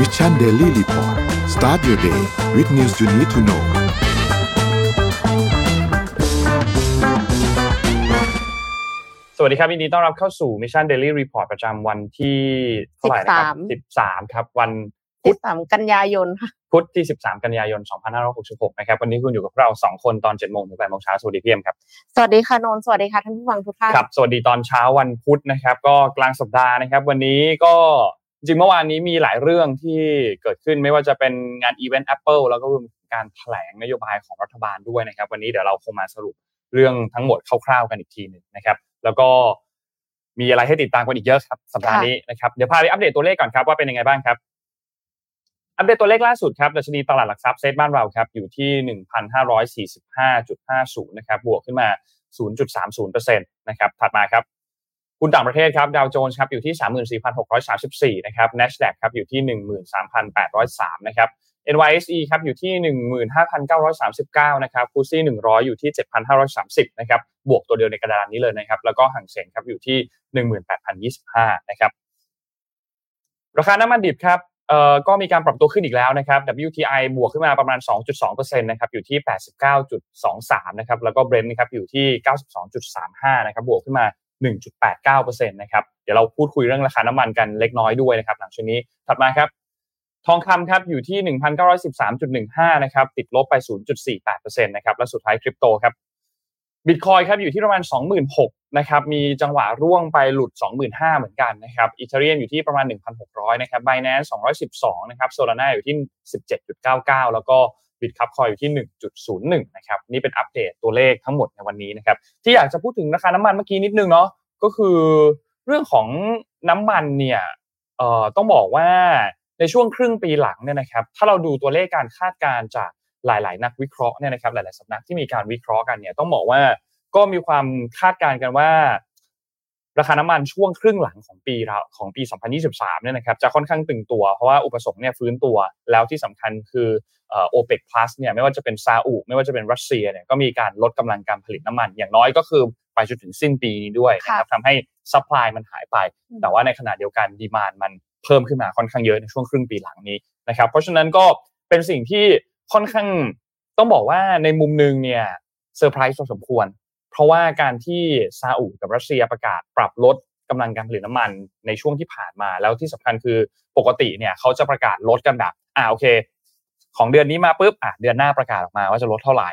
Mission Daily Report start your day with news you need to know สวัสดีครับยินดีต้อนรับเข้าสู่ Mission Daily Report ประจำวันที่เท่าไหร่นะครับ13 ครับ วันพุธ3กันยายนค่ะพุธที่ 13 กันยายน 2566 นะครับ วันนี้คุณอยู่กับเรา 2 คนตอน 7 โมงถึง8โมงเช้าสวัสดีพี่เอ็มครับ สวัสดีค่ะนนท์สวัสดีค่ะท่านผู้ฟังทุกท่านครับ สวัสดีตอนเช้าวันพุธนะครับ ก็กลางสัปดาห์นะครับ วันนี้ก็ จริงเมื่อวานนี้มีหลายเรื่องที่เกิดขึ้นไม่ว่าจะเป็นงานอีเวนต์ Apple แล้วก็รวมถึงการแถลงนโยบายของรัฐบาลด้วยนะครับ วันนี้เดี๋ยวเราคงมาสรุปเรื่องทั้งหมดคร่าวๆกันอีกทีหนึ่งนะครับ แล้วก็มีอะไรให้ติดตามกันอีกเยอะครับสัปดาห์นี้นะครับเดี๋ยวพาไปอัปเดตตัวเลขก่อนครับว่าเป็นยังไงบ้างครับอัปเดตตัวเลขล่าสุดครับดัชนีตลาดหลักทรัพย์เซ็ตบ้านเราครับอยู่ที่ 1,545.50 นะครับบวกขึ้นมา 0.30%นะครับถัดมาครับ หุ้นต่างประเทศครับดาวโจนส์ครับอยู่ที่ 34,634 นะครับ NASDAQ ครับอยู่ที่ 13,803 นะครับ NYSE ครับอยู่ที่ 15,939 นะครับฟูซี่100 อยู่ที่ 7,530 นะครับ บวกตัวเดียวในกระดานนี้เลยนะครับ แล้วก็ห่างเสงครับอยู่ที่ 18,025 นะครับ ราคาน้ำมันดิบครับเอ่อก็มีการปรับตัวขึ้นอีกแล้วนะครับ WTI บวกขึ้นมาประมาณ 2.2%นะครับ อยู่ที่ 89.23 นะครับ แล้วก็ Brent นะครับ อยู่ที่ 92.35 นะครับ บวกขึ้นมา 1.89%นะครับเดี๋ยวเราพูดคุยเรื่องราคาน้ำมันกันเล็กน้อยด้วยนะครับหลังช่วงนี้ถัดมาครับทองคำครับอยู่ที่ 1,913.15 นะครับติดลบไป 0.48%นะครับและสุดท้ายคริปโตครับบิตคอยครับอยู่ที่ประมาณ 26,000นะครับมีจังหวะร่วงไปหลุด 25,000 เหมือนกันนะครับอีเทเรียมอยู่ที่ประมาณ 1,600 นะครับ b บ n a n c e 212 นะครับโซลาร่าอยู่ที่ 17.99 แล้วก็ บิตคับคอยอยู่ที่ 1.01 นะครับ นี่เป็นอัปเดตตัวเลขทั้งหมดในวันนี้นะครับ ที่อยากจะพูดถึงราคาน้ำมันเมื่อกี้นิดนึงเนาะก็คือเรื่องของน้ำมันเนี่ยเอ่อต้องบอกว่าในช่วงครึ่งปีหลังเนี่ยนะครับ ถ้าเราดูตัวเลขการคาดการณ์จากหลายๆ นักวิเคราะห์เนี่ยนะครับ หลายๆสำนักที่มีการวิเคราะห์กันเนี่ยต้องบอกว่าก็มีความคาดการณ์กันว่า ราคาน้ำมันช่วงครึ่งหลังของปีเราของปี 2023 เนี่ยนะครับจะค่อนข้างตึงตัว เพราะว่าอุปสงค์เนี่ยฟื้นตัวแล้วที่สำคัญคือโอเปกพลัสเนี่ยไม่ว่าจะเป็นซาอุไม่ว่าจะเป็นรัสเซียเนี่ยก็มีการลดกำลังการผลิตน้ำมัน อย่างน้อยก็คือไปจนถึงสิ้นปีนี้ด้วยนะครับทำให้ supply มันหายไป แต่ว่าในขณะเดียวกัน demand มันเพิ่มขึ้นมาค่อนข้างเยอะในช่วงครึ่งปีหลังนี้นะครับเพราะฉะนั้นก็เป็นสิ่งที่ค่อนข้างต้องบอกว่าในมุมหนึ่งเนี่ยเซอร์ไพรส์พอสมควร เพราะว่าการที่ซาอุกับรัสเซียประกาศปรับลดกำลังการผลิตน้ำมันในช่วงที่ผ่านมา แล้วที่สำคัญคือปกติเนี่ยเขาจะประกาศลดกันแบบอ่าโอเค ของเดือนนี้มาปุ๊บอะเดือนหน้าประกาศออกมาว่าจะลดเท่าไหร่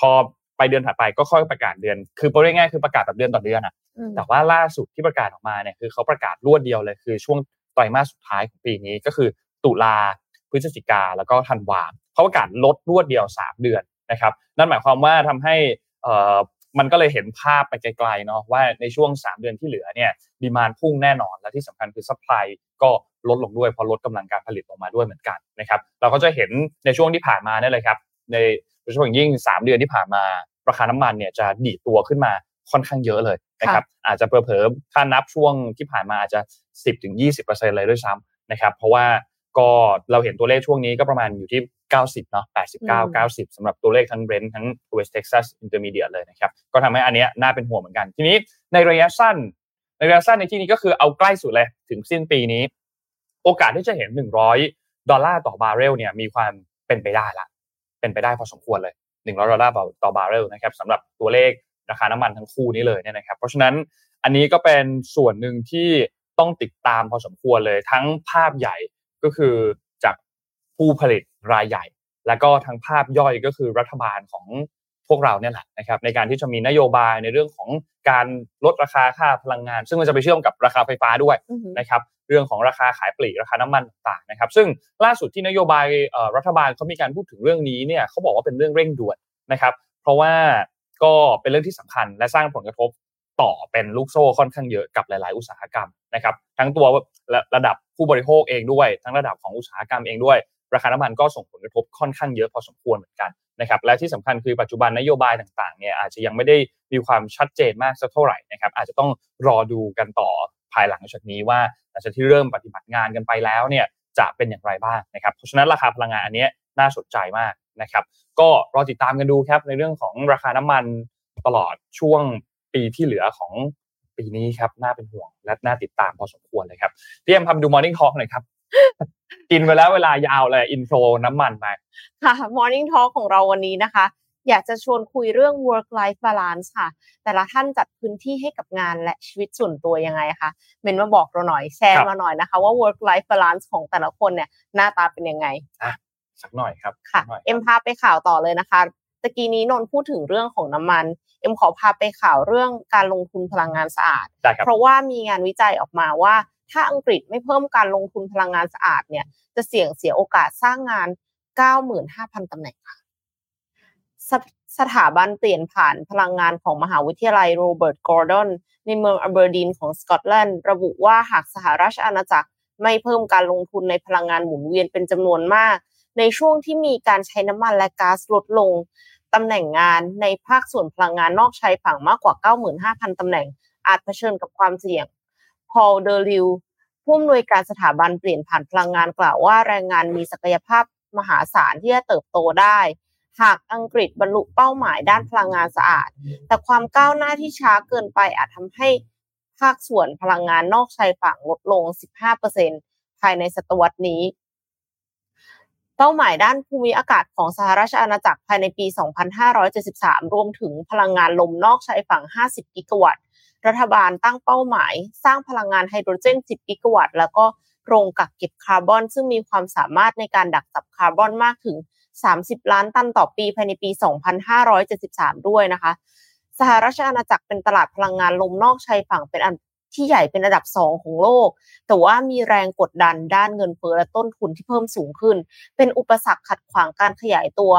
พอไปเดือนถัดไปก็ค่อยประกาศเดือน คือพูดง่ายๆคือประกาศแบบเดือนต่อเดือนอะแต่ว่าล่าสุดที่ประกาศออกมาเนี่ยคือเขาประกาศรวดเดียวเลยคือช่วงไตรมาสสุดท้ายของปีนี้ก็คือตุลาพฤศจิกาแล้วก็ธันวาเขาประกาศลดรวดเดียว 3 เดือนนะครับ นั่นหมายความว่าทำให้เอ่อ มันก็เลยเห็นภาพไปไกลๆเนาะว่าในช่วง 3 เดือนที่เหลือเนี่ย demand พุ่งแน่นอน และที่สำคัญคือ supply ก็ลดลงด้วยเพราะลดกำลังการผลิตลงมาด้วยเหมือนกันนะครับเราก็จะเห็นในช่วงที่ผ่านมานี่เลยครับในโดยเฉพาะอย่างยิ่ง 3 เดือนที่ผ่านมาราคาน้ำมันเนี่ยจะดีดตัวขึ้นมาค่อนข้างเยอะเลยนะครับอาจจะเผลอๆถ้านับช่วงที่ผ่านมาอาจจะ 10-20%เลยด้วยซ้ำนะครับเพราะว่าก็เราเห็นตัวเลขช่วงนี้ก็ประมาณอยู่ที่ 90เนาะ89 90สำหรับตัวเลขทั้งเบรนท์ทั้ง West Texas Intermediate เลยนะครับ ก็ทำให้อันเนี้ยน่าเป็นห่วงเหมือนกัน ทีนี้ในระยะสั้น ในระยะสั้นในที่นี้ก็คือเอาใกล้สุดเลยถึงสิ้นปีนี้ โอกาสที่จะเห็น 100 ดอลลาร์ต่อบาร์เรลเนี่ยมีความเป็นไปได้ละ เป็นไปได้พอสมควรเลย100ดอลลาร์ต่อบาร์เรลนะครับสำหรับตัวเลขราคาน้ำมันทั้งคู่นี้เลยเนี่ยนะครับ เพราะฉะนั้นอันนี้ก็เป็นส่วนหนึ่งที่ต้องติดตามพอสมควรเลยทั้งภาพใหญ่ก็คือจากผู้ผลิต รายใหญ่ แล้วก็ทั้งภาพย่อยก็คือรัฐบาลของพวกเราเนี่ยแหละนะครับในการที่จะมีนโยบายในเรื่องของการลดราคาค่าพลังงาน ซึ่งมันจะไปเชื่อมกับราคาไฟฟ้าด้วยนะครับเรื่องของราคาขายปลีกราคาน้ำมันต่างๆนะครับ ซึ่งล่าสุดที่นโยบายรัฐบาลเขามีการพูดถึงเรื่องนี้เนี่ยเขาบอกว่าเป็นเรื่องเร่งด่วนนะครับ เพราะว่าก็เป็นเรื่องที่สำคัญและสร้างผลกระทบต่อเป็นลูกโซ่ค่อนข้างเยอะกับหลาย ๆ อุตสาหกรรมนะครับ ทั้งตัวระดับผู้บริโภคเองด้วย ทั้งระดับของอุตสาหกรรมเองด้วย ราคาน้ำมันก็ส่งผลกระทบค่อนข้างเยอะพอสมควรเหมือนกันนะครับและที่สำคัญคือปัจจุบันนโยบายต่างๆเนี่ยอาจจะยังไม่ได้มีความชัดเจนมากสักเท่าไหร่นะครับอาจจะต้องรอดูกันต่อภายหลังจากนี้ว่าหลังจากที่เริ่มปฏิบัติงานกันไปแล้วเนี่ยจะเป็นอย่างไรบ้างนะครับเพราะฉะนั้นราคาพลังงานอันนี้น่าสนใจมากนะครับก็รอติดตามกันดูครับในเรื่องของราคาน้ำมันตลอดช่วงปีที่เหลือของปีนี้ครับน่าเป็นห่วงและน่าติดตามพอสมควรเลยครับพี่เอ็มพาไปดู Morning Talk หน่อยครับ กินไปแล้วเวลายาวเลย intro น้ำมันไปค่ะ Morning Talk ของเราวันนี้นะคะ อยากจะชวนคุยเรื่อง work life balance ค่ะ แต่ละท่านจัดพื้นที่ให้กับงานและชีวิตส่วนตัวยังไงคะเมนมาบอกเราหน่อยแชร์มาหน่อยนะคะว่า work life balance ของแต่ละคนเนี่ยหน้าตาเป็นยังไงอะสักหน่อยครับค่ะเอ็มพาไปข่าวต่อเลยนะคะตะกี้นี้นนท์พูดถึงเรื่องของน้ำมัน เอ็มขอพาไปข่าวเรื่องการลงทุนพลังงานสะอาด เพราะว่ามีงานวิจัยออกมาว่าถ้าอังกฤษไม่เพิ่มการลงทุนพลังงานสะอาดเนี่ยจะเสี่ยงเสียโอกาสสร้างงาน 95,000ตำแหน่งค่ะสสถาบันเปลี่ยนผ่านพลังงานของมหาวิทยาลัยโรเบิร์ตกอร์ดอนในเมืองอเบอร์ดีนของสกอตแลนด์ระบุว่าหากสหราชอาณาจักรไม่เพิ่มการลงทุนในพลังงานหมุนเวียนเป็นจำนวนมาก ในช่วงที่มีการใช้น้ำมันและก๊าซลดลงตำแหน่งงานในภาคส่วนพลังงานนอกชายฝั่งมากกว่า 95,000ตำแหน่ง อาจเผชิญกับความเสี่ยง พอลเดอริวผู้อำนวยการสถาบันเปลี่ยนผ่านพลังงานกล่าวว่าแรงงานมีศักยภาพมหาศาลที่จะเติบโตได้ หากอังกฤษบรรลุเป้าหมายด้านพลังงานสะอาด แต่ความก้าวหน้าที่ช้าเกินไปอาจทำให้ภาคส่วนพลังงานนอกชายฝั่งลดลง 15%ภายในศตวรรษนี้ เป้าหมายด้านภูมิอากาศของสหราชอาณาจักรภายในปี 2573 รวมถึงพลังงานลมนอกชายฝั่ง 50 กิกะวัตต์ รัฐบาลตั้งเป้าหมาย สร้างพลังงานไฮโดรเจน 10 กิกะวัตต์ แล้วก็โรงกักเก็บคาร์บอน ซึ่งมีความสามารถในการดักจับคาร์บอนมากถึง 30 ล้านตันต่อปีภายในปี 2573 ด้วยนะคะ สหราชอาณาจักรเป็นตลาดพลังงานลมนอกชายฝั่งเป็นอันที่ใหญ่เป็นระดับสองของโลก แต่ว่ามีแรงกดดันด้านเงินเฟ้อและต้นทุนที่เพิ่มสูงขึ้น เป็นอุปสรรคขัดขวางการขยายตัว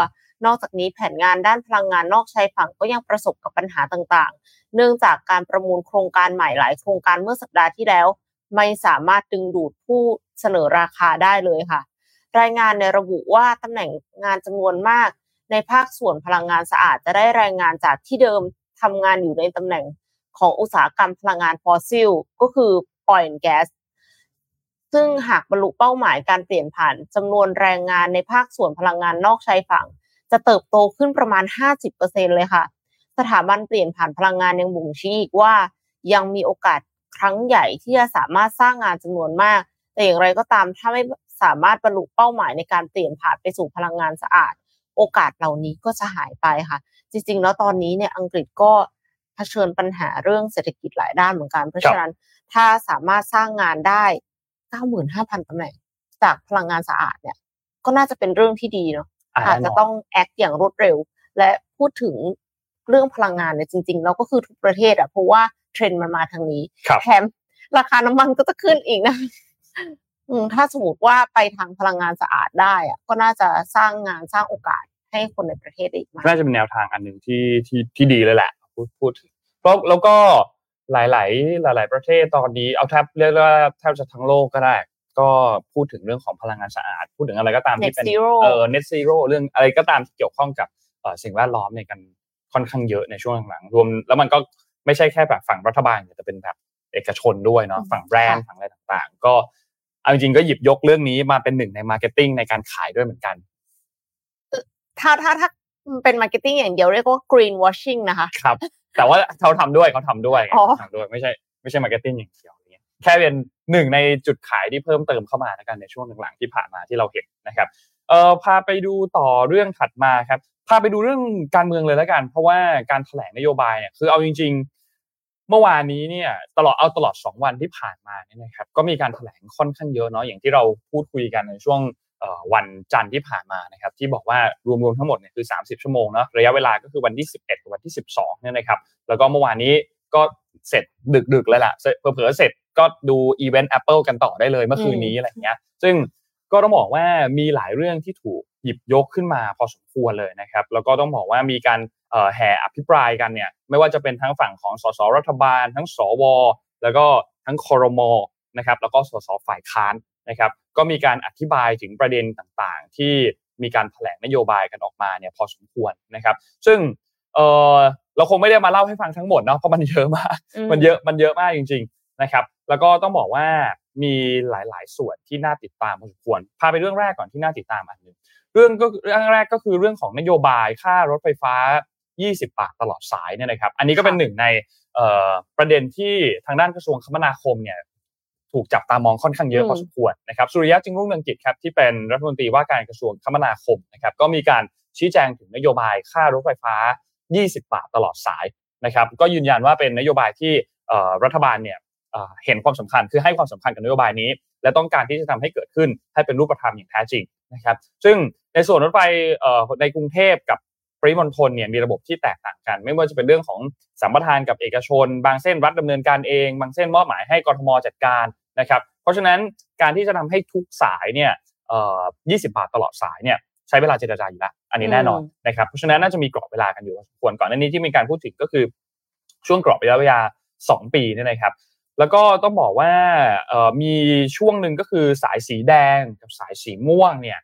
นอกจากนี้แผนงานด้านพลังงานนอกชายฝั่งก็ยังประสบกับปัญหาต่างๆ เนื่องจากการประมูลโครงการใหม่หลายโครงการเมื่อสัปดาห์ที่แล้ว ไม่สามารถดึงดูดผู้เสนอราคาได้เลยค่ะ รายงานในระบุว่าตำแหน่งงานจำนวนมาก ในภาคส่วนพลังงานสะอาดจะได้รายงานจากที่เดิมทำงานอยู่ในตำแหน่งของอุตสาหกรรมพลังงานฟอสซิลก็คือ oil and gas ซึ่งหากบรรลุเป้าหมายการเปลี่ยนผ่านจำนวนแรงงานในภาคส่วนพลังงานนอกชายฝั่ง จะเติบโตขึ้นประมาณ 50%เลยค่ะ สถาบันเปลี่ยนผ่านพลังงานยังบ่งชี้อีกว่า ยังมีโอกาสครั้งใหญ่ที่จะสามารถสร้างงานจำนวนมาก แต่อย่างไรก็ตามถ้าไม่สามารถบรรลุเป้าหมายในการเปลี่ยนผ่านไปสู่พลังงานสะอาด โอกาสเหล่านี้ก็จะหายไปค่ะ จริง ๆ แล้วตอนนี้เนี่ยอังกฤษก็เผชิญปัญหาเรื่องเศรษฐกิจหลายด้านเหมือนกันเพราะฉะนั้นถ้าสามารถสร้างงานได้ 95,000ตำแหน่งจากพลังงานสะอาดเนี่ย ก็น่าจะเป็นเรื่องที่ดีเนาะ อาจจะต้องแอคอย่างรวดเร็ว และพูดถึงเรื่องพลังงานเนี่ยจริง ๆ เราก็คือทุกประเทศอะเพราะว่าเทรนด์มันมาทางนี้แถมราคาน้ำมันก็จะขึ้นอีกนะถ้าสมมติว่าไปทางพลังงานสะอาดได้อะก็น่าจะสร้างงานสร้างโอกาสให้คนในประเทศได้อีกมากน่าจะเป็นแนวทางอันหนึ่งที่ที่ที่ดีเลยแหละพูดพูดเพราะแล้วก็หลาย ๆ หลาย ๆ ประเทศตอนนี้เอาแทบเรียกว่าแทบจะทั้งโลกก็ได้ ก็พูดถึงเรื่องของพลังงานสะอาด พูดถึงอะไรก็ตามที่เป็นเออ net zero เรื่องอะไรก็ตามที่เกี่ยวข้องกับสิ่งแวดล้อมในกันค่อนข้างเยอะในช่วงหลังๆรวม แล้วมันก็ไม่ใช่แค่แบบฝั่งรัฐบาลแต่เป็นแบบเอกชนด้วยเนาะฝั่งแบรนด์ฝั่งอะไรต่างๆ ก็เอาจริงๆก็หยิบยกเรื่องนี้มาเป็นหนึ่งใน marketing ในการขายด้วยเหมือนกันถ้าถ้าถ้าเป็น marketing อย่างเดียวเรียกว่า green washing นะคะ ครับ แต่ว่าเขาทำด้วยเขาทำด้วยทำด้วยไม่ใช่ ไม่ใช่ marketing อย่างเดียวนี้ แค่เป็นหนึ่งในจุดขายที่เพิ่มเติมเข้ามาแล้วกันในช่วงหลังๆที่ผ่านมาที่เราเห็นนะครับเอ่อพาไปดูต่อเรื่องถัดมาครับพาไปดูเรื่องการเมืองเลยแล้วกัน เพราะว่าการแถลงนโยบายเนี่ยคือเอาจริง ๆ เมื่อวานนี้เนี่ยตลอดเอาตลอด 2 วันที่ผ่านมาเนี่ยนะครับก็มีการแถลงค่อนข้างเยอะเนาะอย่างที่เราพูดคุยกันในช่วงวันจันทร์ที่ผ่านมานะครับที่บอกว่ารวมๆทั้งหมดเนี่ยคือ 30 ชั่วโมงเนาะระยะเวลาก็คือวันที่ 11กับวันที่ 12เนี่ยนะครับแล้วก็เมื่อวานนี้ก็เสร็จดึกๆเลยแหละเผลอๆเสร็จ ก็ดูอีเวนต์ Apple กันต่อได้เลยเมื่อคืนนี้อะไรเงี้ย ซึ่งก็ต้องบอกว่ามีหลายเรื่องที่ถูกหยิบยกขึ้นมาพอสมควรเลยนะครับ แล้วก็ต้องบอกว่ามีการแห่อภิปรายกันเนี่ย ไม่ว่าจะเป็นทั้งฝั่งของสสรัฐบาล ทั้งสว แล้วก็ทั้งคอรมอนะครับ แล้วก็สสฝ่ายค้านนะครับ ก็มีการอธิบายถึงประเด็นต่างๆ ที่มีการแถลงนโยบายกันออกมาเนี่ยพอสมควรนะครับ ซึ่งเออเราคงไม่ได้มาเล่าให้ฟังทั้งหมดเนาะเพราะมันเยอะมาก มันเยอะมันเยอะมากจริง ๆ นะครับ แล้วก็ต้องบอกว่ามีหลาย ๆ ส่วนที่น่าติดตามพอสมควร พาไปเรื่องแรกก่อนที่น่าติดตามอันหนึ่งเรื่องก็เรื่องแรกก็คือเรื่องของนโยบายค่ารถไฟฟ้า 20 บาทตลอดสายเนี่ยนะครับ อันนี้ก็เป็นหนึ่งในประเด็นที่ทางด้านกระทรวงคมนาคมเนี่ยถูกจับตามองค่อนข้างเยอะพอสมควรนะครับสุริยะจึงรุ่งเรืองกิจครับที่เป็นรัฐมนตรีว่าการกระทรวงคมนาคมนะครับก็มีการชี้แจงถึงนโยบายค่ารถไฟฟ้า 20 บาทตลอดสายนะครับ ก็ยืนยันว่าเป็นนโยบายที่รัฐบาลเนี่ย เห็นความสำคัญคือให้ความสำคัญกับนโยบายนี้ และต้องการที่จะทำให้เกิดขึ้นให้เป็นรูปธรรมอย่างแท้จริงนะครับ ซึ่งในส่วนรถไฟในกรุงเทพกับปริมณฑลเนี่ยมีระบบที่แตกต่างกัน ไม่ว่าจะเป็นเรื่องของสัมปทานกับเอกชน บางเส้นรัฐดำเนินการเอง บางเส้นมอบหมายให้กรทมจัดการนะครับ เพราะฉะนั้นการที่จะทำให้ทุกสายเนี่ย20บาทตลอดสายเนี่ยใช้เวลาเจรจาอยู่แล้วอันนี้แน่นอนนะครับเพราะฉะนั้นน่าจะมีกรอบเวลากันอยู่ควรก่อนหน้านี้ที่มีการพูดถึงก็คือช่วงกรอบระยะเวลา2 ปีนี่นะครับ แล้วก็ต้องบอกว่ามีช่วงหนึ่งก็คือสายสีแดงกับสายสีม่วงเนี่ย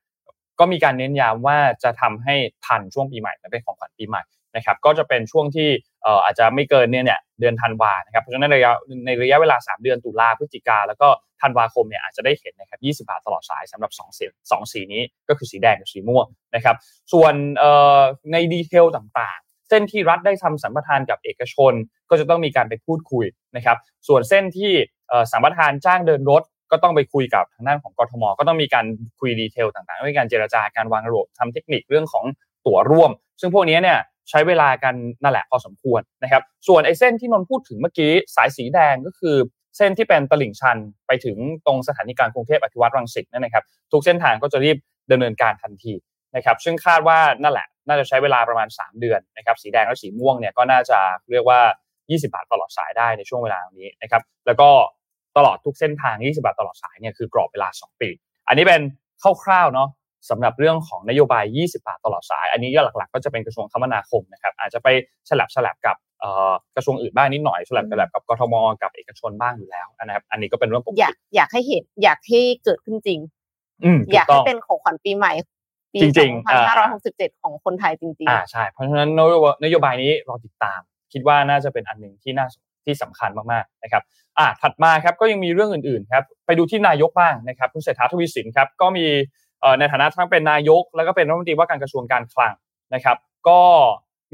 ก็มีการเน้นย้ำว่าจะทำให้ทันช่วงปีใหม่และเป็นของขวัญปีใหม่นะครับก็จะเป็นช่วงที่อาจจะไม่เกินเนี่ยเนี่ยเดือนธันวานะครับเพราะฉะนั้นระยะในระยะเวลา 3 เดือนตุลาพฤศจิกาแล้วก็ธันวาคมเนี่ยอาจจะได้เห็นนะครับ20 บาทตลอดสายสำหรับ2สี2สีนี้ก็คือสีแดงกับสีม่วงนะครับส่วนใน detail ต่าง เส้นที่รัฐได้ทำสัมปทานกับเอกชน ก็จะต้องมีการไปพูดคุยนะครับ ส่วนเส้นที่สัมปทานจ้างเดินรถ ก็ต้องไปคุยกับทางด้านของกทม ก็ต้องมีการคุย detail ต่างๆมีการเจรจาการวางระบบทำเทคนิคเรื่องของตั๋วร่วม ซึ่งพวกนี้เนี่ยใช้เวลากันนั่นแหละพอสมควรนะครับ ส่วนไอ้เส้นที่นนท์พูดถึงเมื่อกี้สายสีแดงก็คือเส้นที่เป็นตลิ่งชันไปถึงตรงสถานีกลางกรุงเทพอธิวัตรรังสิตนั่นนะครับ ทุกเส้นทางก็จะรีบดำเนินการทันทีนะครับ ซึ่งคาดว่านั่นแหละ น่าจะใช้เวลาประมาณ 3 เดือนนะครับสีแดงและสีม่วงเนี่ยก็น่าจะเรียกว่า 20 บาทตลอดสายได้ในช่วงเวลานี้นะครับแล้วก็ตลอดทุกเส้นทาง 20 บาทตลอดสายเนี่ยคือกรอบเวลา 2 ปี อันนี้เป็นคร่าวๆเนาะสำหรับเรื่องของนโยบาย 20 บาทตลอดสาย อันนี้ก็หลักๆ ก็จะเป็นกระทรวงคมนาคมนะครับอาจจะไปฉลับฉลับกับกระทรวงอื่นบ้างนิดหน่อยฉลับฉลับกับกทมกับเอกชนบ้างอยู่แล้วนะครับอันนี้ก็เป็นเรื่องปกติอยากอยากให้เห็นอยากให้เกิดขึ้นจริงอยากให้เป็นของขวัญปีใหม่ ปี2567 ของคนไทยจริงๆอ่าใช่เพราะฉะนั้นนโยบายนี้รอติดตาม คิดว่าน่าจะเป็นอันหนึ่งที่น่าที่สำคัญมากๆนะครับอ่าถัดมาครับก็ยังมีเรื่องอื่นๆครับไปดูที่นายกบ้างนะครับคุณเศรษฐาทวีสินครับก็มีในฐานะทั้งเป็นนายก แล้วก็เป็นรัฐมนตรีว่าการกระทรวงการคลังนะครับ ก็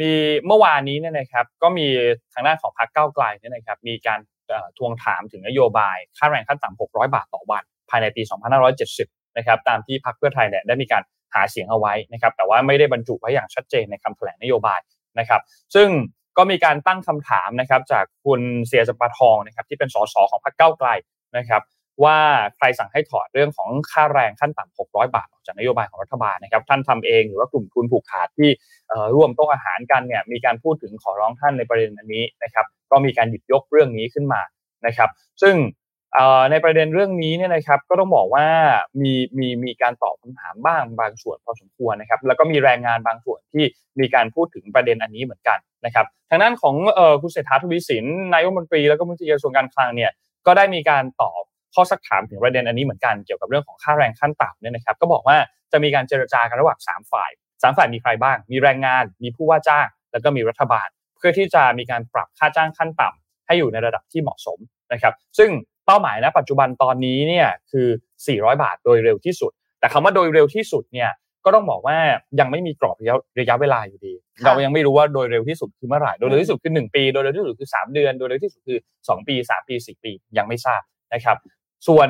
มีเมื่อวานนี้เนี่ยนะครับ ก็มีทางด้านของพรรคเก้าไกลเนี่ยนะครับ มีการทวงถามถึงนโยบาย ค่าแรงขั้นต่ำ600 บาทต่อวัน ภายในปี 2570 นะครับ ตามที่พรรคเพื่อไทยเนี่ยได้มีการ หาเสียงเอาไว้นะครับแต่ว่าไม่ได้บรรจุไว้อย่างชัดเจนในคำแถลงนโยบายนะครับ ซึ่งก็มีการตั้งคำถามนะครับจากคุณเสียสปาทองนะครับที่เป็นสสของพรรคเก้าไกลนะครับว่าใครสั่งให้ถอดเรื่องของค่าแรงขั้นต่ำ600 บาทออกจากนโยบายของรัฐบาลนะครับ ท่านทำเองหรือว่ากลุ่มทุนผูกขาดที่ร่วมโต๊ะอาหารกันเนี่ยมีการพูดถึงขอร้องท่านในประเด็นอันนี้นะครับ ก็มีการหยิบยกเรื่องนี้ขึ้นมานะครับ ซึ่ง ในประเด็นเรื่องนี้เนี่ยนะครับก็ต้องบอกว่ามีมีมีการตอบคำถามบ้างบางส่วนพอสมควรนะครับแล้วก็มีแรงงานบางส่วนที่มีการพูดถึงประเด็นอันนี้เหมือนกันนะครับทางด้านของคุณเศรษฐาทวีสินนายกรัฐมนตรีแล้วก็มนตรีกระทรวงการคลังเนี่ยก็ได้มีการตอบข้อสักถามถึงประเด็นอันนี้เหมือนกันเกี่ยวกับเรื่องของค่าแรงขั้นต่ำเนี่ยนะครับก็บอกว่าจะมีการเจรจากันระหว่าง 3 ฝ่าย 3 ฝ่ายมีใครบ้าง มีแรงงาน มีผู้ว่าจ้าง แล้วก็มีรัฐบาล เพื่อที่จะมีการปรับค่าจ้างขั้นต่ำให้อยู่ในระดับที่เหมาะสมนะครับ ซึ่ง เป้าหมายณปัจจุบันตอนนี้เนี่ยคือ 400 บาทโดยเร็วที่สุด แต่คำว่าโดยเร็วที่สุดเนี่ยก็ต้องบอกว่ายังไม่มีกรอบระยะระยะเวลาอยู่ดี เรายังไม่รู้ว่าโดยเร็วที่สุดคือเมื่อไหร่โดยเร็วที่สุดคือ 1 ปี โดยเร็วที่สุดคือ 3 เดือน โดยเร็วที่สุดคือ 2 ปี 3 ปี 4 ปียังไม่ทราบนะครับ ส่วน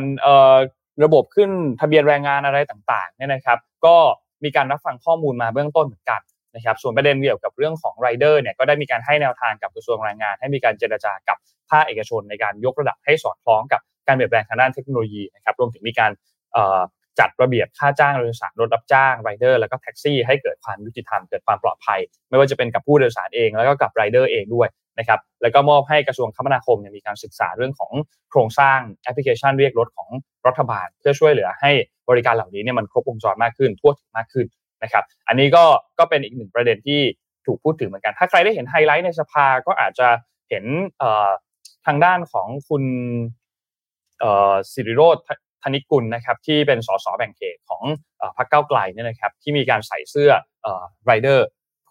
ระบบขึ้นทะเบียนแรงงานอะไรต่างๆเนี่ยนะครับ ก็มีการรับฟังข้อมูลมาเบื้องต้นเหมือนกัน นะครับส่วนประเด็นเกี่ยวกับเรื่องของไรเดอร์เนี่ยก็ได้มีการให้แนวทางกับกระทรวงแรงงาน ให้มีการเจรจากับภาคเอกชนในการยกระดับให้สอดคล้องกับการเปลี่ยนแปลงทางด้านเทคโนโลยีนะครับรวมถึงมีการจัดระเบียบค่าจ้างโดยสารรถรับจ้างไรเดอร์แล้วก็แท็กซี่ให้เกิดความยุติธรรมเกิดความปลอดภัย ไม่ว่าจะเป็นกับผู้โดยสารเองแล้วก็กับไรเดอร์เองด้วยนะครับแล้วก็มอบให้กระทรวงคมนาคมมีการศึกษาเรื่องของโครงสร้างแอปพลิเคชันเรียกรถของรัฐบาล เพื่อช่วยเหลือให้บริการเหล่านี้เนี่ยมันครบวงจรมากขึ้นทั่วถึงมากขึ้น นะครับ อันนี้ก็ก็เป็นอีกหนึ่งประเด็นที่ถูกพูดถึงเหมือนกัน ถ้าใครได้เห็นไฮไลท์ในสภาก็อาจจะเห็นทางด้านของคุณสิริโรธธนิกุลนะครับที่เป็นสสแบ่งเขตของพรรคเก้าไกลเนี่ยนะครับที่มีการใส่เสื้อไรเดอร์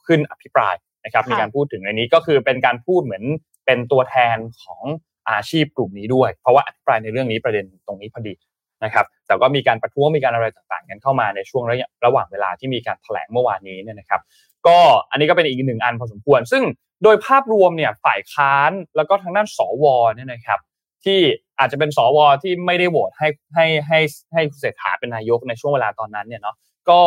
ขึ้นอภิปรายนะครับมีการพูดถึงในนี้ก็คือเป็นการพูดเหมือนเป็นตัวแทนของอาชีพกลุ่มนี้ด้วย เพราะว่าอภิปรายในเรื่องนี้ประเด็นตรงนี้พอดี นะครับแต่ก็มีการประท้วงมีการอะไรต่างๆกันเข้ามาในช่วงระยะระหว่างเวลาที่มีการแถลงเมื่อวานนี้เนี่ยนะครับ ก็อันนี้ก็เป็นอีกหนึ่งอันพอสมควร ซึ่งโดยภาพรวมเนี่ยฝ่ายค้านแล้วก็ทางด้านสวเนี่ยนะครับที่อาจจะเป็นสวที่ไม่ได้โหวตให้ให้ให้ให้คุณเศรษฐาเป็นนายกในช่วงเวลาตอนนั้นเนี่ยเนาะก็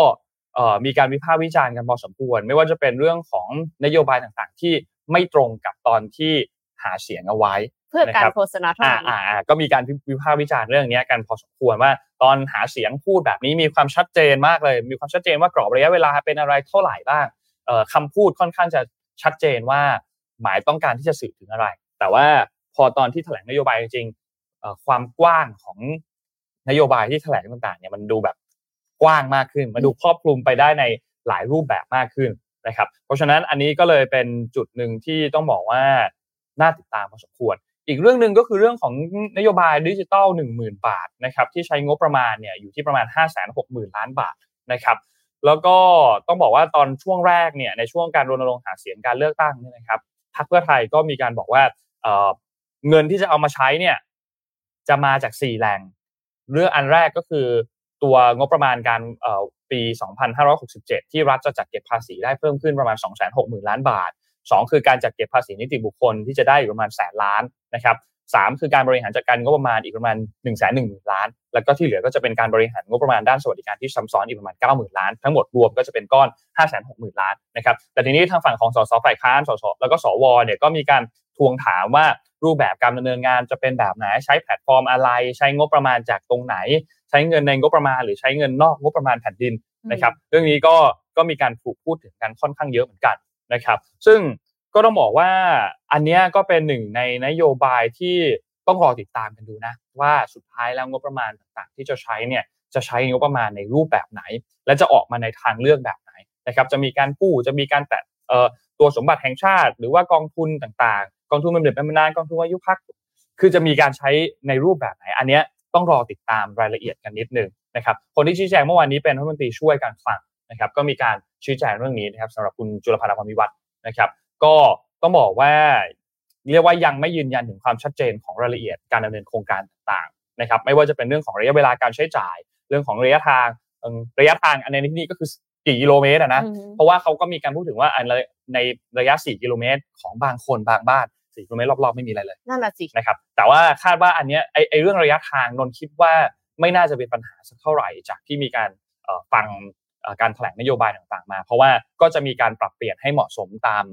มีการวิพากษ์วิจารณ์กันพอสมควร ไม่ว่าจะเป็นเรื่องของนโยบายต่างๆ ที่ไม่ตรงกับตอนที่หาเสียงเอาไว้ เพื่อการโฆษณาเท่านั้นอ่าก็มีการวิพากษ์วิจารณ์เรื่องนี้กันพอสมควรว่าตอนหาเสียงพูดแบบนี้มีความชัดเจนมากเลย มีความชัดเจนว่ากรอบระยะเวลาเป็นอะไรเท่าไหร่บ้างคำพูดค่อนข้างจะชัดเจนว่าหมายต้องการที่จะสื่อถึงอะไร แต่ว่าพอตอนที่แถลงนโยบายจริงๆความกว้างของนโยบายที่แถลงต่างๆเนี่ยมันดูแบบกว้างมากขึ้นมาดูครอบคลุมไปได้ในหลายรูปแบบมากขึ้นนะครับ เพราะฉะนั้นอันนี้ก็เลยเป็นจุดหนึ่งที่ต้องบอกว่าน่าติดตามพอสมควร อีกเรื่องหนึ่งก็คือเรื่องของนโยบายดิจิตอล1 0,000 บาทนะครับที่ใช้งบประมาณเนี่ยอยู่ที่ประมาณ 5 6 0 0 0 0 ล้านบาทนะครับแล้วก็ต้องบอกว่าตอนช่วงแรกเนี่ยในช่วงการรณรงค์หาเสียงการเลือกตั้งเนี่ยนะครับพรรคเพื่อไทยก็มีการบอกว่าเงินที่จะเอามาใช้เนี่ยจะมาจาก 4 แหล่งเรื่องอันแรกก็คือตัวงบประมาณการปี 2567 ที่รัฐจะจัดเก็บภาษีได้เพิ่มขึ้นประมาณ 260,000 ล้านบาท 2 คือการจัดเก็บภาษีนิติบุคคลที่จะได้อยู่ประมาณแสนล้านนะครับสามคือการบริหารจัดการงบประมาณอีกประมาณ1นึ่งแสนหนึ่งหมื่นล้าน แล้วก็ที่เหลือก็จะเป็นการบริหารงบประมาณด้านสวัสดิการที่ซ้ำซ้อนอีกประมาณ 9 0,000 ล้าน ทั้งหมดรวมก็จะเป็นก้อน5 6 0 0 0 0ล้านนะครับแต่ทีนี้ทางฝั่งของสสฝ่ายค้านสสแล้วก็สวเนี่ยก็มีการทวงถามว่ารูปแบบการดำเนินงานจะเป็นแบบไหนใช้แพลตฟอร์มอะไร ใช้งบประมาณจากตรงไหน ใช้เงินในงบประมาณ หรือใช้เงินนอกงบประมาณแผ่นดินนะครับเรื่องนี้ก็ก็มีการถูกพูดถึงกันค่อนข้างเยอะเหมือนกัน นะครับซึ่งก็ต้องบอกว่าอันนี้ก็เป็นหนึ่งในนโยบายที่ต้องรอติดตามกันดูนะ ว่าสุดท้ายแล้วงบประมาณต่างๆ ที่จะใช้เนี่ยจะใช้งบประมาณในรูปแบบไหน และจะออกมาในทางเลือกแบบไหนนะครับจะมีการกู้จะมีการแตะตัวสมบัติแห่งชาติ หรือว่ากองทุนต่างๆ กองทุนบำเหน็จบำนาญกองทุนอายุพักคือจะมีการใช้ในรูปแบบไหน อันนี้ต้องรอติดตามรายละเอียดกันนิดนึงนะครับคนที่ชี้แจงเมื่อวานนี้เป็นรัฐมนตรีช่วยการคลังนะครับก็มีการ ชี้แจงเรื่องนี้นะครับสำหรับคุณจุลพันธ์อภรมิวัฒน์นะครับ ก็ต้องบอกว่าเรียกว่ายังไม่ยืนยันถึงความชัดเจนของรายละเอียดการดำเนินโครงการต่างๆนะครับ ไม่ว่าจะเป็นเรื่องของระยะเวลาการใช้จ่าย เรื่องของระยะทางระยะทางอันในที่นี้ก็คือกี่กิโลเมตรนะเพราะว่าเขาก็มีการพูดถึงว่าในระยะ 4 กิโลเมตร ของบางคนบางบ้าน4กิโลเมตรรอบๆไม่มีอะไรเลยนั่นแหละสินะครับ แต่ว่าคาดว่าอันนี้ไอไอเรื่องระยะทางนนคิดว่าไม่น่าจะเป็นปัญหาสักเท่าไหร่จากที่มีการฟัง การแถลงนโยบายต่างๆมา เพราะว่าก็จะมีการปรับเปลี่ยนให้เหมาะสมตาม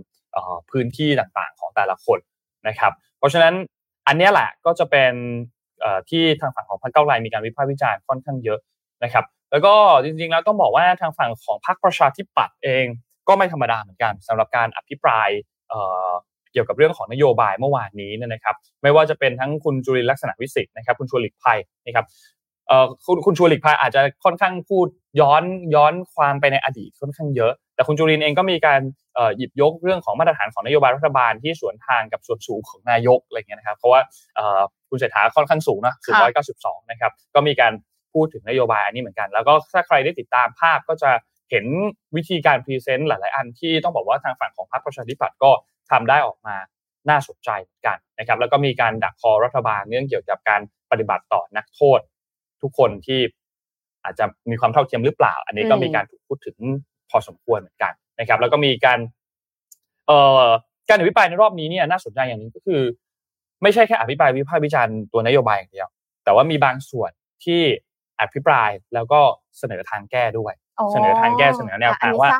พื้นที่ต่างๆ ของแต่ละคนนะครับ เพราะฉะนั้นอันนี้แหละก็จะเป็นที่ทางฝั่งของพรรคเก้าไกลมีการวิพากษ์วิจารณ์ค่อนข้างเยอะนะครับ แล้วก็จริงๆแล้วต้องบอกว่าทางฝั่งของพรรคประชาธิปัตย์เองก็ไม่ธรรมดาเหมือนกันสำหรับการอภิปรายเกี่ยวกับเรื่องของนโยบายเมื่อวานนี้นะครับ ไม่ว่าจะเป็นทั้งคุณจุลินลักษณะวิสิทธิ์นะครับ คุณชวนหลีกภัยนะครับ คุณคุณชวนหลีกภัยอาจจะค่อนข้างพูดย้อนย้อนความไปในอดีตค่อนข้างเยอะ แต่คุณจุลินเองก็มีการหยิบยกเรื่องของมาตรฐานของนโยบายรัฐบาลที่สวนทางกับส่วนสูงของนายกอะไรเงี้ยนะครับ เพราะว่าคุณเศรษฐาค่อนข้างสูงนะสูงร้อยเก้าสิบสองนะครับ ก็มีการพูดถึงนโยบายอันนี้เหมือนกัน แล้วก็ถ้าใครได้ติดตามภาพก็จะเห็นวิธีการ present หลาย ๆ อันที่ต้องบอกว่าทางฝั่งของพรรคประชาธิปัตย์ก็ทำได้ออกมาน่าสนใจเหมือนกันนะครับ แล้วก็มีการดักคอรัฐบาลเรื่องเกี่ยวกับการปฏิบัติต่อนักโทษ ทุกคนที่อาจจะมีความเท่าเทียมหรือเปล่า อันนี้ก็มีการถูกพูดถึงพอสมควรเหมือนกันนะครับ แล้วก็มีการเอ่อการอภิปรายในรอบนี้เนี่ยน่าสนใจอย่างนึงก็คือ ไม่ใช่แค่อภิปรายวิพากษ์วิจารณ์ตัวนโยบายอย่างเดียว แต่ว่ามีบางส่วนที่อภิปรายแล้วก็เสนอทางแก้ด้วย เสนอทางแก้เสนอแนวทางว่า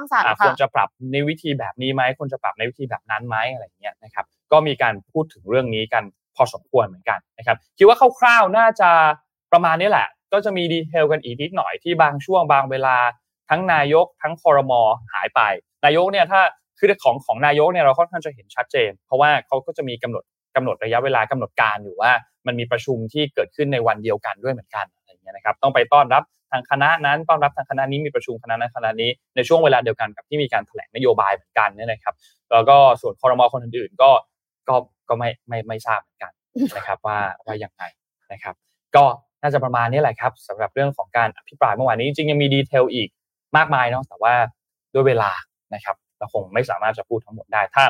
ควรจะปรับในวิธีแบบนี้ไหมควรจะปรับในวิธีแบบนั้นไหมอะไรเงี้ยนะครับ ก็มีการพูดถึงเรื่องนี้กันพอสมควรเหมือนกันนะครับ คิดว่าคร่าวๆน่าจะประมาณนี้แหละ ก็จะมีดีเทลกันอีกนิดหน่อยที่บางช่วงบางเวลา ทั้งนายกทั้งคอรมอหายไป นายกเนี่ยถ้าคือของของนายกเนี่ยเราค่อนข้างจะเห็นชัดเจน เพราะว่าเขาก็จะมีกำหนดกำหนดระยะเวลากำหนดการอยู่ว่า มันมีประชุมที่เกิดขึ้นในวันเดียวกันด้วยเหมือนกันอะไรเงี้ยนะครับต้องไปต้อนรับทางคณะนั้นต้อนรับทางคณะนี้มีประชุมคณะนั้นคณะนี้ในช่วงเวลาเดียวกันกับที่มีการแถลงนโยบายเหมือนกันเนี่ยนะครับ แล้วก็ส่วนคอรมอคนอื่นๆก็ก็ก็ไม่ไม่ไม่ทราบเหมือนกันนะครับว่าว่ายังไงนะครับ ก็ น่าจะประมาณนี้แหละครับสำหรับเรื่องของการอภิปรายเมื่อวานนี้จริงยังมีดีเทลอีกมากมายเนาะแต่ว่าด้วยเวลานะครับเราคงไม่สามารถจะพูดทั้งหมดได้ ถ้า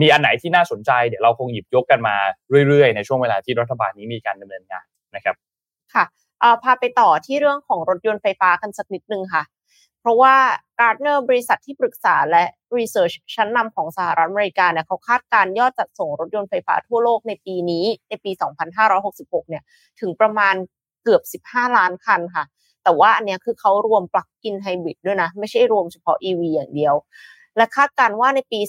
มีอันไหนที่น่าสนใจเดี๋ยวเราคงหยิบยกกันมาเรื่อยๆ ในช่วงเวลาที่รัฐบาลนี้มีการดำเนินงานนะครับ ค่ะพาไปต่อที่เรื่องของรถยนต์ไฟฟ้ากันสักนิดนึงค่ะ เพราะว่า Gartner บริษัทที่ปรึกษาและ Research ชั้นนำของสหรัฐอเมริกาเนี่ยเขาคาดการยอดจัดส่งรถยนต์ไฟฟ้าทั่วโลกในปีนี้ในปี 2566 เนี่ยถึงประมาณ เกือบ 15 ล้านคันค่ะ แต่ว่าอันนี้คือเขารวมปลั๊กอินไฮบริดด้วยนะ ไม่ใช่รวมเฉพาะ EV อย่างเดียว และคาดการว่าในปี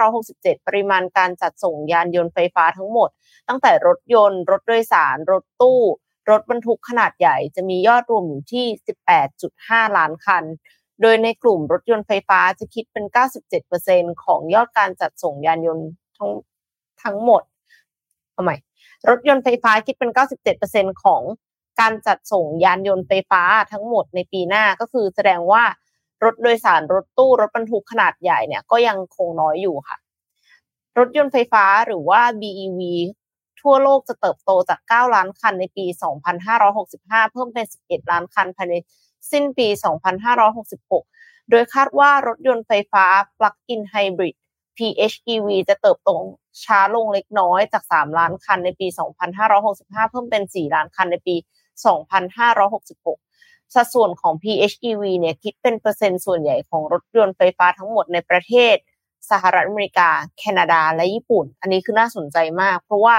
2567 ปริมาณการจัดส่งยานยนต์ไฟฟ้าทั้งหมด ตั้งแต่รถยนต์ รถโดยสาร รถตู้ รถบรรทุกขนาดใหญ่ จะมียอดรวมอยู่ที่ 18.5 ล้านคันโดยในกลุ่มรถยนต์ไฟฟ้าจะคิดเป็น 97%ของยอดการจัดส่งยานยนต์ทั้งทั้งหมดเอาใหม่รถยนต์ไฟฟ้าคิดเป็น 97%ของ การจัดส่งยานยนต์ไฟฟ้าทั้งหมดในปีหน้าก็คือแสดงว่ารถโดยสารรถตู้รถบรรทุกขนาดใหญ่เนี่ยก็ยังคงน้อยอยู่ค่ะ รถยนต์ไฟฟ้าหรือว่า BEV ทั่วโลกจะเติบโตจาก 9 ล้านคันในปี 2565 เพิ่มเป็น 11 ล้านคันภายในสิ้นปี 2566 โดยคาดว่ารถยนต์ไฟฟ้า Plug-in Hybrid PHEV จะเติบโตช้าลงเล็กน้อยจาก 3 ล้านคันในปี 2565 เพิ่มเป็น 4 ล้านคันในปี 2566 สัดส่วนของ PHEV เนี่ยคิดเป็นเปอร์เซ็นต์ส่วนใหญ่ของรถยนต์ไฟฟ้าทั้งหมดในประเทศ สหรัฐอเมริกา แคนาดา และญี่ปุ่น อันนี้คือน่าสนใจมาก เพราะว่า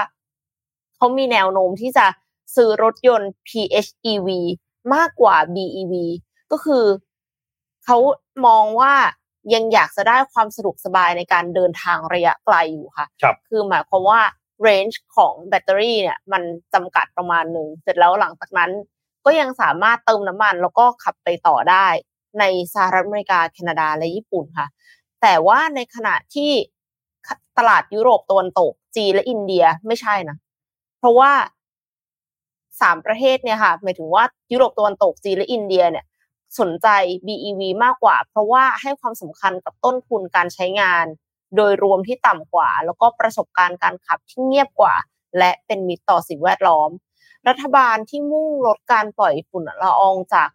เขามีแนวโน้มที่จะซื้อรถยนต์ PHEV มากกว่า BEV ก็คือเขามองว่ายังอยากจะได้ความสะดวกสบายในการเดินทางระยะไกลอยู่ค่ะครับคือหมายความว่า range ของแบตเตอรี่เนี่ยมันจำกัดประมาณหนึ่งเสร็จแล้วหลังจากนั้น ก็ยังสามารถเติมน้ำมันแล้วก็ขับไปต่อได้ในสหรัฐอเมริกาแคนาดาและญี่ปุ่นค่ะ แต่ว่าในขณะที่ตลาดยุโรปตะวันตกจีนและอินเดียไม่ใช่นะ เพราะว่าสามประเทศเนี่ยค่ะหมายถึงว่ายุโรปตะวันตกจีนและอินเดียเนี่ยสนใจ BEV มากกว่า เพราะว่าให้ความสำคัญกับต้นทุนการใช้งาน โดยรวมที่ต่ำกว่า แล้วก็ประสบการณ์การขับที่เงียบกว่า และเป็นมิตรต่อสิ่งแวดล้อม รัฐบาลที่มุ่งลดการปล่อยฝุ่นละอองจาก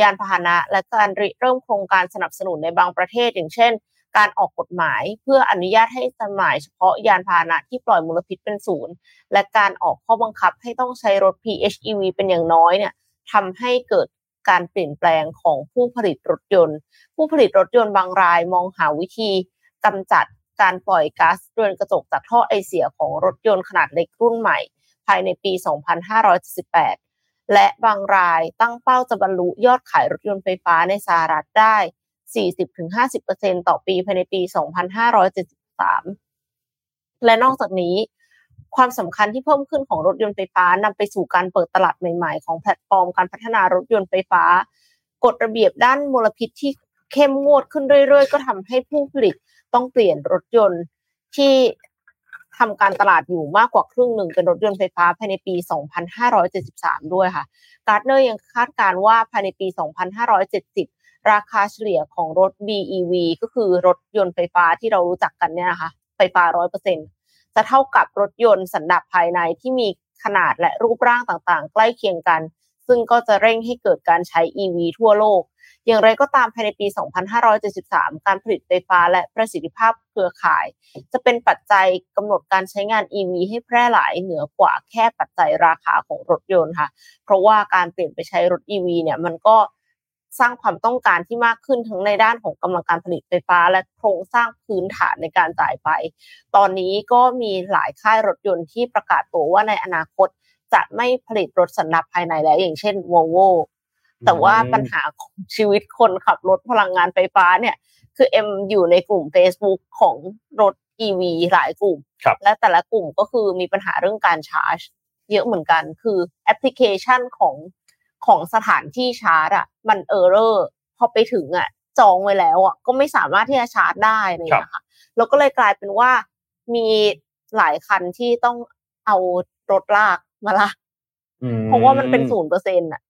ยานพาหนะ และการริเริ่มโครงการสนับสนุนในบางประเทศ อย่างเช่น การออกกฎหมายเพื่ออนุญาตให้จำหน่ายเฉพาะยานพาหนะที่ปล่อยมลพิษเป็นศูนย์และการออกข้อบังคับให้ต้องใช้รถ PHEV เป็นอย่างน้อยเนี่ยทำให้เกิดการเปลี่ยนแปลงของผู้ผลิตรถยนต์ ผู้ผลิตรถยนต์บางรายมองหาวิธีกำจัด การปล่อยก๊าซเรือนกระจกจากท่อไอเสียของรถยนต์ขนาดเล็กรุ่นใหม่ ภายในปี 2578 และบางรายตั้งเป้าจะบรรลุยอดขายรถยนต์ไฟฟ้าในสหรัฐได้ 40-50%ต่อปีภายในปี 2573 และนอกจากนี้ความสำคัญที่เพิ่มขึ้นของรถยนต์ไฟฟ้านำไปสู่การเปิดตลาดใหม่ ๆ ของแพลตฟอร์มการพัฒนารถยนต์ไฟฟ้า กฎระเบียบด้านมลพิษที่ เข้มงวดขึ้นเรื่อยๆ ก็ทำให้ผู้ผลิตต้องเปลี่ยนรถยนต์ที่ทำการตลาดอยู่มากกว่าครึ่งหนึ่งเป็นรถยนต์ไฟฟ้าภายในปี 2573 ด้วยค่ะ Gartner ยังคาดการว่าภายในปี 2570 ราคาเฉลี่ยของรถ BEV ก็คือรถยนต์ไฟฟ้าที่เรารู้จักกันเนี่ยนะคะ ไฟฟ้า 100%จะเท่ากับรถยนต์สันดาปภายในที่มีขนาดและรูปร่างต่างๆ ใกล้เคียงกัน ซึ่งก็จะเร่งให้เกิดการใช้ EV ทั่วโลก อย่างไรก็ตามภายในปี 2573 การผลิตไฟฟ้าและประสิทธิภาพเครือข่าย จะเป็นปัจจัยกำหนดการใช้งาน EV ให้แพร่หลายเหนือกว่าแค่ปัจจัยราคาของรถยนต์ค่ะ เพราะว่าการเปลี่ยนไปใช้รถ EV เนี่ยมันก็สร้างความต้องการที่มากขึ้นทั้งในด้านของกำลังการผลิตไฟฟ้า และโครงสร้างพื้นฐานในการจ่ายไฟ ตอนนี้ก็มีหลายค่ายรถยนต์ที่ประกาศตัวว่าในอนาคตจะไม่ผลิตรถสันดาปภายในแล้วอย่างเช่น Volvo แต่ว่าปัญหาของชีวิตคนขับรถพลังงานไฟฟ้าเนี่ย คือเอ็มอยู่ในกลุ่ม Facebook ของรถ EV หลายกลุ่ม และแต่ละกลุ่มก็คือมีปัญหาเรื่องการชาร์จ เยอะเหมือนกัน คือแอปพลิเคชันของของสถานที่ชาร์จอะมัน error พอไปถึงอะจองไว้แล้วอะก็ไม่สามารถที่จะชาร์จได้เลยนะคะแล้วก็เลยกลายเป็นว่ามีหลายคันที่ต้องเอารถลากมาละเพราะว่ามันเป็นศูนย์เปอร์เซ็นต์อะ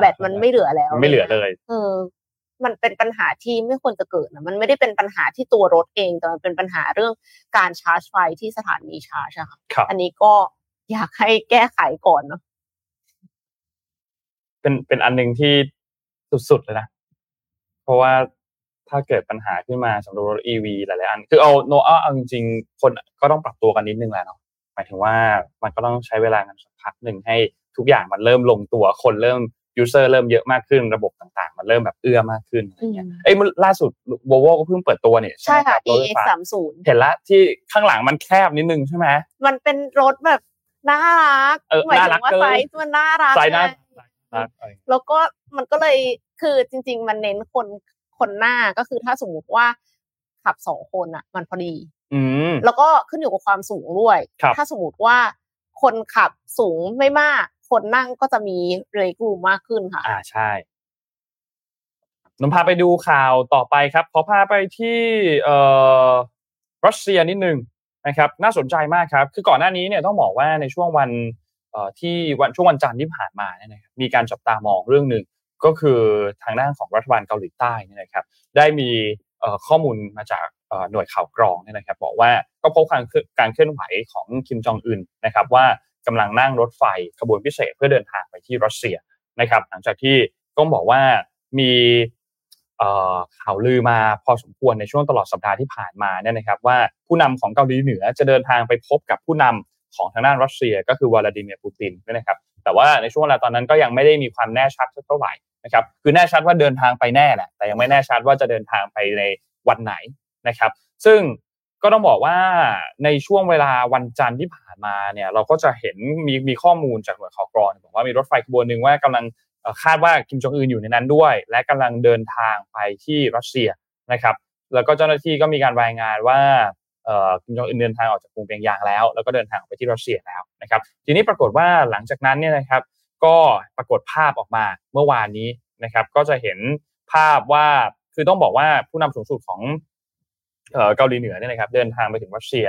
แบตมันไม่เหลือแล้วไม่เหลือเลย เออ มันเป็นปัญหาที่ไม่ควรจะเกิดนะมันไม่ได้เป็นปัญหาที่ตัวรถเอง แต่มันเป็นปัญหาเรื่องการชาร์จไฟที่สถานีชาร์จอะค่ะอันนี้ก็อยากให้แก้ไขก่อนเนาะเป็นเป็นอันหนึ่งที่สุดๆเลยนะเพราะว่าถ้าเกิดปัญหาขึ้นมาสำหรับรถ EV หลายๆอัน คือเอาโนเอาจริงๆคนก็ต้องปรับตัวกันนิดนึงแหละเนาะหมายถึงว่ามันก็ต้องใช้เวลากันสักพักหนึ่งให้ ทุกอย่างมันเริ่มลงตัวคนเริ่ม user เริ่มเยอะมากขึ้นระบบต่างๆ มันเริ่มแบบเอื้อมากขึ้นอะไรเงี้ยเอ้ยล่าสุดโวโวก็เพิ่งเปิดตัวเนี่ยใช่ค่ะ EX สามศูนย์เห็นละที่ข้างหลังมันแคบนิดนึงใช่ไหมมันเป็นรถแบบน่ารักหมายถึงว่าไซส์มันน่ารักไซส์น่ารักแล้วก็มันก็เลยคือจริง ๆ มันเน้นคนคนหน้าก็คือถ้าสมมุติว่าขับสองคนอะ มันพอดีอืแล้วก็ขึ้นอยู่กับความสูงด้วย ถ้าสมมติว่าคนขับสูงไม่มาก คนนั่งก็จะมีเรกูมากขึ้นค่ะ อ่าใช่นมพาไปดูข่าวต่อไปครับ ขอพาไปที่เอ่อรัสเซียนิดนึงนะครับ น่าสนใจมากครับ คือก่อนหน้านี้เนี่ยต้องบอกว่าในช่วงวันเอ่อที่วันช่วงวันจันทร์ที่ผ่านมาเนี่ยนะครับมีการจับตามองเรื่องหนึ่งก็คือทางด้านของรัฐบาลเกาหลีใต้นี่นะครับ ได้มีข้อมูลมาจากหน่วยข่าวกรองเนี่ยนะครับ บอกว่าก็พบการการเคลื่อนไหวของคิมจองอึนนะครับ ว่า กำลังนั่งรถไฟขบวนพิเศษเพื่อเดินทางไปที่รัสเซียนะครับ หลังจากที่ต้องบอกว่ามีข่าวลือมาพอสมควรในช่วงตลอดสัปดาห์ที่ผ่านมาเนี่ยนะครับ ว่าผู้นำของเกาหลีเหนือจะเดินทางไปพบกับผู้นำของทางด้านรัสเซีย ก็คือวลาดิเมียร์ปูตินนะครับ แต่ว่าในช่วงเวลาตอนนั้นก็ยังไม่ได้มีความแน่ชัดเท่าไหร่นะครับคือแน่ชัดว่าเดินทางไปแน่แหละแต่ยังไม่แน่ชัดว่าจะเดินทางไปในวันไหนนะครับ ซึ่ง ก็ต้องบอกว่าในช่วงเวลาวันจันทร์ที่ผ่านมาเนี่ยเราก็จะเห็นมีมีข้อมูลจากหน่วยข่าวกรองบอกว่ามีรถไฟขบวนหนึ่งว่ากำลังคาดว่าคิมจองอึนอยู่ในนั้นด้วย และกำลังเดินทางไปที่รัสเซียนะครับ แล้วก็เจ้าหน้าที่ก็มีการรายงานว่าคิมจองอึนเดินทางออกจากกรุงเปียงยางแล้ว แล้วก็เดินทางไปที่รัสเซียแล้วนะครับ ทีนี้ปรากฏว่าหลังจากนั้นเนี่ยนะครับ ก็ปรากฏภาพออกมาเมื่อวานนี้นะครับ ก็จะเห็นภาพว่าคือต้องบอกว่าผู้นำสูงสุดของ เกาหลีเหนือเนี่ยนะครับเดินทางไปถึงรัสเซีย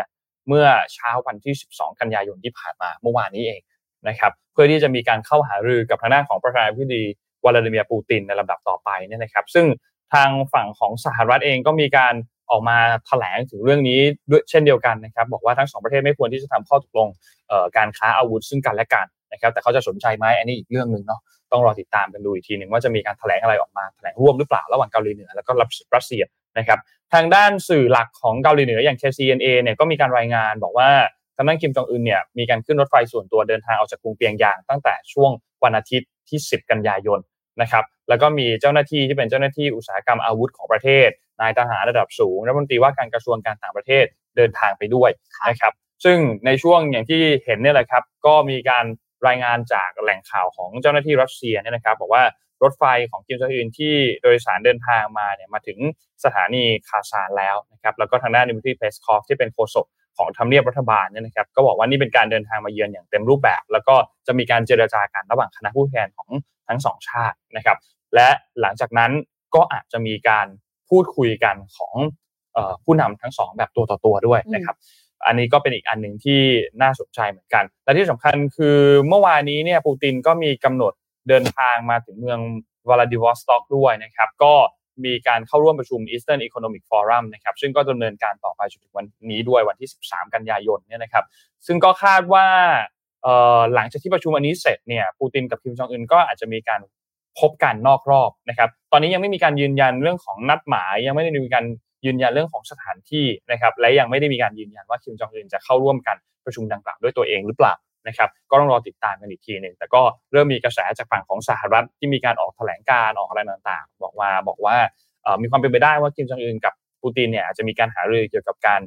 เมื่อเช้าวันที่ 12 กันยายนที่ผ่านมาเมื่อวานนี้เองนะครับเพื่อที่จะมีการเข้าหารือกับทางด้านของประธานาธิบดีวลาดิเมียร์ปูตินในลำดับต่อไปเนี่ยนะครับ ซึ่งทางฝั่งของสหรัฐเองก็มีการออกมาแถลงถึงเรื่องนี้ด้วยเช่นเดียวกันนะครับ บอกว่าทั้งสองประเทศไม่ควรที่จะทำข้อตกลงการค้าอาวุธซึ่งกันและกันนะครับ แต่เขาจะสนใจไหมอันนี้อีกเรื่องหนึ่งเนาะต้องรอติดตามกันดูอีกทีหนึ่งว่าจะมีการแถลงอะไรออกมาแถลงร่วมหรือเปล่าระหว่างเกาหลีเหนือแล้วก็รัสเซีย นะครับทางด้านสื่อหลักของเกาหลีเหนืออย่าง KCNA เนี่ยก็มีการรายงานบอกว่าทางด้านคิมจองอึนเนี่ยมีการขึ้นรถไฟส่วนตัวเดินทางออกจากกรุงเปียงยาง ตั้งแต่ช่วงวันอาทิตย์ที่ 10 กันยายนนะครับแล้วก็มีเจ้าหน้าที่ที่เป็นเจ้าหน้าที่อุตสาหกรรมอาวุธของประเทศ นายทหารระดับสูงรัฐมนตรีว่าการกระทรวงการต่างประเทศเดินทางไปด้วยนะครับซึ่งในช่วงอย่างที่เห็นเนี่ยแหละครับก็มีการรายงานจากแหล่งข่าวของเจ้าหน้าที่รัสเซียเนี่ยนะครับบอกว่า รถไฟของคิมจองอึนที่โดยสารเดินทางมาเนี่ยมาถึงสถานีคาซานแล้วนะครับแล้วก็ทางด้านดิมิทรีเพสคอฟที่เป็นโฆษกของทำเนียบรัฐบาลเนี่ยนะครับก็บอกว่านี่เป็นการเดินทางมาเยือนอย่างเต็มรูปแบบ แล้วก็จะมีการเจรจากันระหว่างคณะผู้แทนของทั้งสองชาตินะครับและหลังจากนั้นก็อาจจะมีการพูดคุยกันของผู้นำทั้งสองแบบตัวต่อตัวด้วยนะครับอันนี้ก็เป็นอีกอันหนึ่งที่น่าสนใจเหมือนกัน และที่สำคัญคือเมื่อวานนี้เนี่ยปูตินก็มีกำหนด เดินทางมาถึงเมืองวลาดิวอสต็อกด้วยนะครับ ก็มีการเข้าร่วมประชุม Eastern Economic Forum นะครับ ซึ่งก็ดำเนินการต่อไปจนถึงวันนี้ด้วยวันที่ 13 กันยายนเนี่ยนะครับ ซึ่งก็คาดว่าหลังจากที่ประชุมอันนี้เสร็จเนี่ยปูตินกับคิมจองอึนก็อาจจะมีการพบกันนอกรอบนะครับ ตอนนี้ยังไม่มีการยืนยันเรื่องของนัดหมาย ยังไม่ได้มีการยืนยันเรื่องของสถานที่นะครับ และยังไม่ได้มีการยืนยันว่าคิมจองอึนจะเข้าร่วมกันประชุมดังกล่าวด้วยตัวเองหรือเปล่า นะครับก็ต้องรอติดตามกันอีกทีหนึ่งแต่ก็เริ่มมีกระแสจากฝั่งของสหรัฐที่มีการออกแถลงการออกอะไรต่างๆ บอกว่าบอกว่ามีความเป็นไปได้ว่าคิมจองอึนกับปูตินเนี่ยอาจจะมีการหารือเกี่ยวกับการ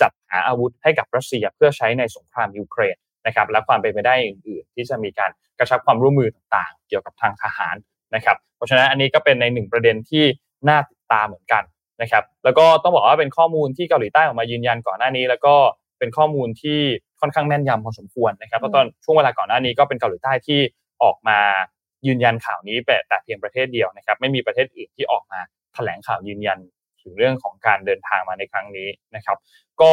จัดหาอาวุธให้กับรัสเซียเพื่อใช้ในสงครามยูเครนนะครับและความเป็นไปได้อื่นๆ ที่จะมีการกระชับความร่วมมือต่างๆ เกี่ยวกับทางทหารนะครับเพราะฉะนั้นอันนี้ก็เป็นในหนึ่งประเด็นที่น่าติดตามเหมือนกันนะครับแล้วก็ต้องบอกว่าเป็นข้อมูลที่เกาหลีใต้ออกมายืนยันก่อนหน้านี้ แล้วก็เป็นข้อมูลที่ ค่อนข้างแม่นยำพอสมควรนะครับเพราะตอนช่วงเวลาก่อนหน้านี้ก็เป็นเกาหลีใต้ที่ออกมายืนยันข่าวนี้แต่แต่เพียงประเทศเดียวนะครับ ไม่มีประเทศอื่นที่ออกมาแถลงข่าวยืนยันถึงเรื่องของการเดินทางมาในครั้งนี้นะครับ ก็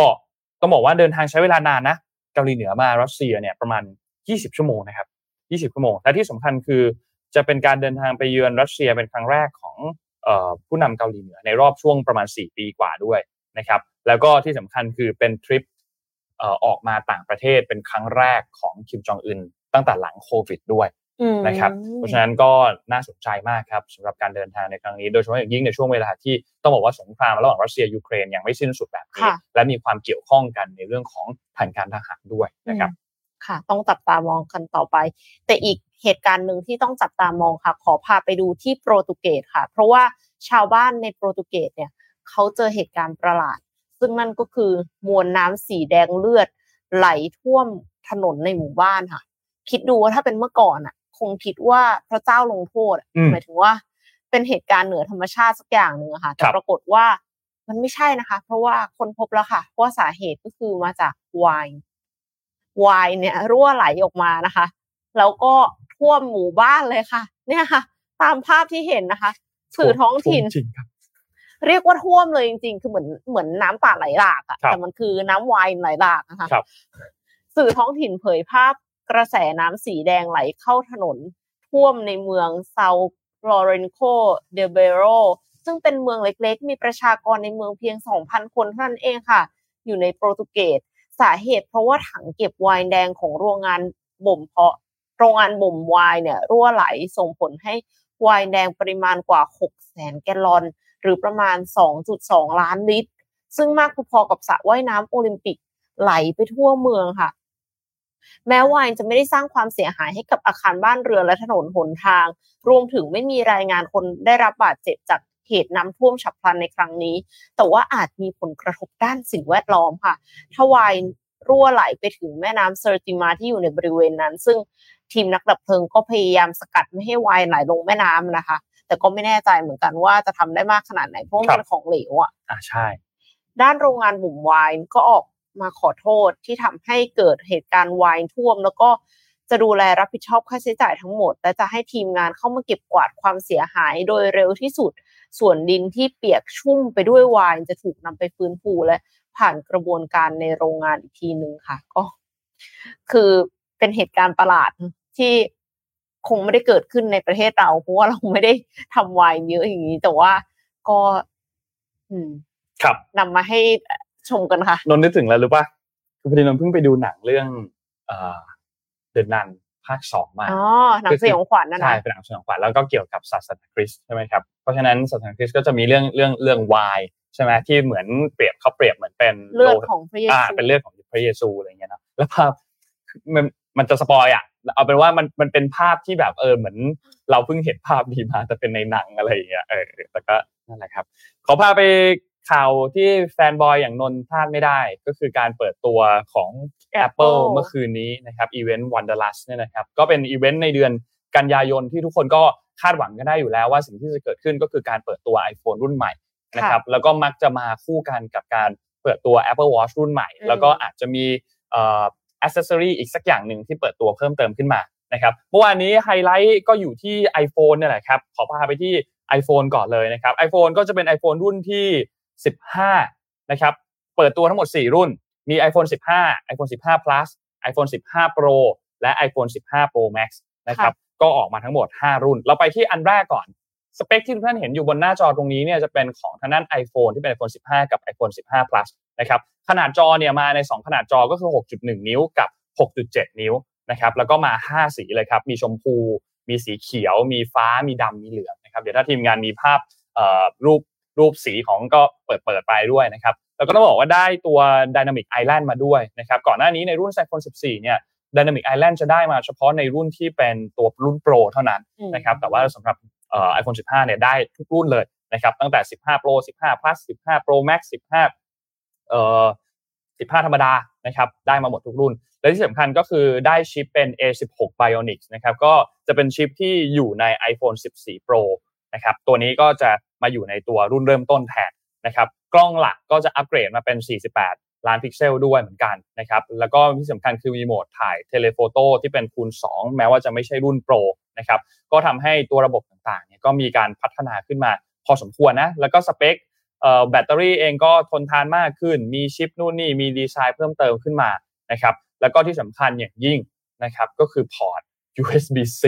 ต้องบอกว่าเดินทางใช้เวลานานนะเกาหลีเหนือมารัสเซียเนี่ยประมาณ 20 ชั่วโมงนะครับ 20 ชั่วโมง และที่สำคัญคือจะเป็นการเดินทางไปเยือนรัสเซียเป็นครั้งแรกของผู้นำเกาหลีเหนือในรอบช่วงประมาณ 4 ปีกว่าด้วยนะครับ แล้วก็ที่สำคัญคือเป็นทริป ออกมาต่างประเทศเป็นครั้งแรกของคิมจองอึนตั้งแต่หลังโควิดด้วยนะครับเพราะฉะนั้นก็น่าสนใจมากครับสำหรับการเดินทางในครั้งนี้ โดยเฉพาะอย่างยิ่งในช่วงเวลาที่ต้องบอกว่าสงครามระหว่างรัสเซียยูเครนยังไม่สิ้นสุดแบบนี้และมีความเกี่ยวข้องกันในเรื่องของทางการทหารด้วยนะครับค่ะ ต้องจับตามองกันต่อไป แต่อีกเหตุการณ์หนึ่งที่ต้องจับตามองค่ะ ขอพาไปดูที่โปรตุเกสค่ะ เพราะว่าชาวบ้านในโปรตุเกสเนี่ยเขาเจอเหตุการณ์ประหลาด ซึ่งนั่นก็คือมวลน้ำสีแดงเลือด ไหลท่วมถนนในหมู่บ้านค่ะ คิดดูว่าถ้าเป็นเมื่อก่อนอะ คงคิดว่าพระเจ้าลงโทษหมายถึงว่า เป็นเหตุการณ์เหนือธรรมชาติสักอย่างหนึ่งค่ะแต่ปรากฏว่ามันไม่ใช่นะคะ เพราะว่าคนพบแล้วค่ะว่าสาเหตุก็คือมาจากไวน์ไวน์เนี่ยรั่วไหลออกมานะคะ แล้วก็ท่วมหมู่บ้านเลยค่ะ เนี่ยค่ะ ตามภาพที่เห็นนะคะ สื่อท้องถิ่น เรียกว่าท่วมเลยจริงๆ คือเหมือนเหมือนน้ำป่าไหลหลากอะแต่มันคือน้ำไวน์ไหลหลากนะคะสื่อท้องถิ่นเผยภาพกระแสน้ำสีแดงไหลเข้าถนน ท่วมในเมืองเซาลอเรนโคเดเบโรซึ่งเป็นเมืองเล็กๆ มีประชากรในเมืองเพียง 2,000 คนเท่านั้นเองค่ะ อยู่ในโปรตุเกสสาเหตุเพราะว่าถังเก็บไวน์แดงของโรงงานบ่มเพาะโรงงานบ่มไวน์เนี่ยรั่วไหลส่งผลให้ไวน์แดงปริมาณกว่า6แสนแกลลอน หรือประมาณ 2.2 ล้านลิตร ซึ่งมากพอๆกับสระว่ายน้ำโอลิมปิกไหลไปทั่วเมืองค่ะ แม้วน์จะไม่ได้สร้างความเสียหายให้กับอาคารบ้านเรือนและถนนหนทาง รวมถึงไม่มีรายงานคนได้รับบาดเจ็บจากเหตุน้ำท่วมฉับพลันในครั้งนี้ แต่ว่าอาจมีผลกระทบด้านสิ่งแวดล้อมค่ะถ้าวายรั่วไหลไปถึงแม่น้ำเซอร์ติมาที่อยู่ในบริเวณนั้น ซึ่งทีมนักดับเพลิงก็พยายามสกัดไม่ให้วายไหลลงแม่น้ำนะคะ แต่ก็ไม่แน่ใจเหมือนกันว่าจะทำได้มากขนาดไหนเพราะมันเป็นของเหลวอะอ่าใช่ ด้านโรงงานบุ่มวายก็ออกมาขอโทษที่ทำให้เกิดเหตุการณ์วายท่วม แล้วก็จะดูแลรับผิดชอบค่าใช้จ่ายทั้งหมด และจะให้ทีมงานเข้ามาเก็บกวาดความเสียหายโดยเร็วที่สุด ส่วนดินที่เปียกชุ่มไปด้วยวายจะถูกนำไปฟื้นฟูและผ่านกระบวนการในโรงงานอีกทีหนึ่งค่ะ ก็ คือเป็นเหตุการณ์ประหลาดที่ คงไม่ได้เกิดขึ้นในประเทศเราเพราะว่าเราไม่ได้ทำวายเยอะอย่างนี้ แต่ว่าก็ อืม ครับนำมาให้ชมกันค่ะ นนนึกถึงแล้วหรือปะคือพอดีนนเพิ่งไปดูหนังเรื่องเเดินนันภาคสองมาอ๋อหนังสยองขวัญนั่นใช่เป็นหนังสยองขวัญแล้วก็เกี่ยวกับศาสนาคริสต์ใช่ไหมครับเพราะฉะนั้นศาสนาคริสต์ก็จะมีเรื่องเรื่องเรื่องวายใช่ไหมที่เหมือนเปรียบเขาเปรียบเหมือนเป็นเลือดของพระเยซูเป็นเลือดของพระเยซูอะไรเงี้ยนะแล้วภาพมันมันจะสปอยอะ เอาเป็นว่ามันมันเป็นภาพที่แบบเออเหมือน เราเพิ่งเห็นภาพดีมาแต่เป็นในหนังอะไรอย่างเงี้ยเออแต่ก็นั่นแหละครับขอพาไปข่าวที่แฟนบอยอย่างนนพลาดไม่ได้ ก็คือการเปิดตัวของ Apple เมื่อคืนนี้นะครับอีเวนต์ Wanderlust เนี่ยนะครับก็เป็นอีเวนต์ในเดือนกันยายนที่ทุกคนก็คาดหวังกันได้อยู่แล้วว่าสิ่งที่จะเกิดขึ้นก็คือการเปิดตัว iPhone รุ่นใหม่นะครับแล้วก็มักจะมาคู่กันกับการเปิดตัว Apple Watch รุ่นใหม่ แล้วก็อาจจะมีเอ่ออ c c e s s o r y อีกสักอย่างหนึ่งที่เปิดตัวเพิ่มเติมขึ้นมานะครับเมื่อวานนี้ไฮไลท์ก็อยู่ที่ iPhone เนี่ยแหละครับขอพาไปที่ iPhone ก่อนเลยนะครับ iPhone ก็จะเป็น iPhone รุ่นที่ 15 นะครับเปิดตัวทั้งหมด 4 รุ่น มี iPhone 15 iPhone 15 plus iPhone 15 Pro และ iPhone 15 Pro Max นะครับก็ออกมาทั้งหมด 5 รุ่น เราไปที่อันแรกก่อน สเปคที่ทุกท่านเห็นอยู่บนหน้าจอตรงนี้เนี่ยจะเป็นของทางด้าน iPhone ที่เป็น iPhone 15 กับ iPhone 15 plus นะครับขนาดจอเนี่ยมาใน 2 ขนาดจอก็คือ 6.1 นิ้วกับ 6.7 นิ้วนะครับแล้วก็มา 5 สีเลยครับ มีชมพู มีสีเขียว มีฟ้ามีดำมีเหลืองนะครับเดี๋ยวถ้าทีมงานมีภาพรูปรูปสีของก็เปิดเปิดไปด้วยนะครับแล้วก็ต้องบอกว่าได้ตัว Dynamic Island มาด้วยนะครับก่อนหน้านี้ในรุ่น iPhone 14 เนี่ย Dynamic Island จะได้มาเฉพาะในรุ่นที่เป็นตัวรุ่นโปรเท่านั้นนะครับแต่ว่าสำหรับไอโฟน15 เนี่ยได้ทุกรุ่นเลยนะครับตั้งแต่ 15 Pro 15 Plus 15 Pro Max 15 เอ่อ15 ธรรมดานะครับได้มาหมดทุกรุ่น และที่สำคัญก็คือได้ชิปเป็น A16 Bionic นะครับก็จะเป็นชิปที่อยู่ใน iPhone 14 Pro นะครับตัวนี้ก็จะมาอยู่ในตัวรุ่นเริ่มต้นแทนนะครับกล้องหลักก็จะอัปเกรดมาเป็น 48 ล้านพิกเซลด้วยเหมือนกันนะครับแล้วก็ที่สำคัญคือมีโหมดถ่าย telephoto ที่เป็นคูณ 2 แม้ว่าจะไม่ใช่รุ่น Proนะครับก็ทำให้ตัวระบบต่างๆเนี่ยก็มีการพัฒนาขึ้นมาพอสมควรนะแล้วก็สเปค แบตเตอรี่เองก็ทนทานมากขึ้น มีชิปนู่นนี่มีดีไซน์เพิ่มเติมขึ้นมานะครับแล้วก็ที่สำคัญอย่างยิ่งนะครับก็คือพอร์ต USB-C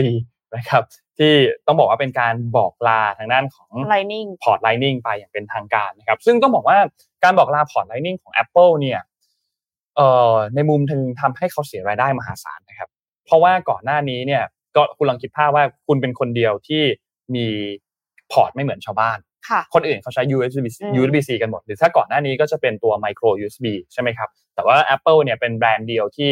นะครับที่ต้องบอกว่าเป็นการบอกลาทางด้านของ Lightning พอร์ต Lightning ไปอย่างเป็นทางการนะครับซึ่งต้องบอกว่าการบอกลาพอร์ต Lightning ของ Apple เนี่ยเอ่อในมุมถึงทำให้เขาเสียรายได้มหาศาลนะครับ เพราะว่าก่อนหน้านี้เนี่ยก็คุณลองคิดภาพว่าคุณเป็นคนเดียวที่มีพอร์ตไม่เหมือนชาวบ้าน คนอื่นเขาใช้ USB USB-C กันหมด หรือถ้าก่อนหน้านี้ก็จะเป็นตัว micro USB ใช่ไหมครับ แต่ว่า Apple เนี่ยเป็นแบรนด์เดียวที่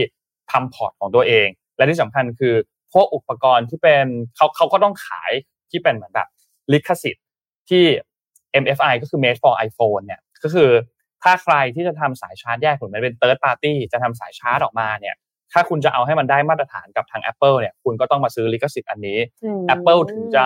ทำพอร์ตของตัวเอง และที่สำคัญคือพวกอุปกรณ์ที่เป็นเขาเขาก็ต้องขายที่เป็นเหมือนแบบลิขสิทธิ์ที่ MFI ก็คือ made for iPhone เนี่ยก็คือถ้าใครที่จะทำสายชาร์จแยกเหมือนมันเป็น third party จะทำสายชาร์จออกมาเนี่ย ถ้าคุณจะเอาให้มันได้มาตรฐานกับทาง Apple เนี่ย คุณก็ต้องมาซื้อลิขสิทธิ์อันนี้ Apple ถึงจะ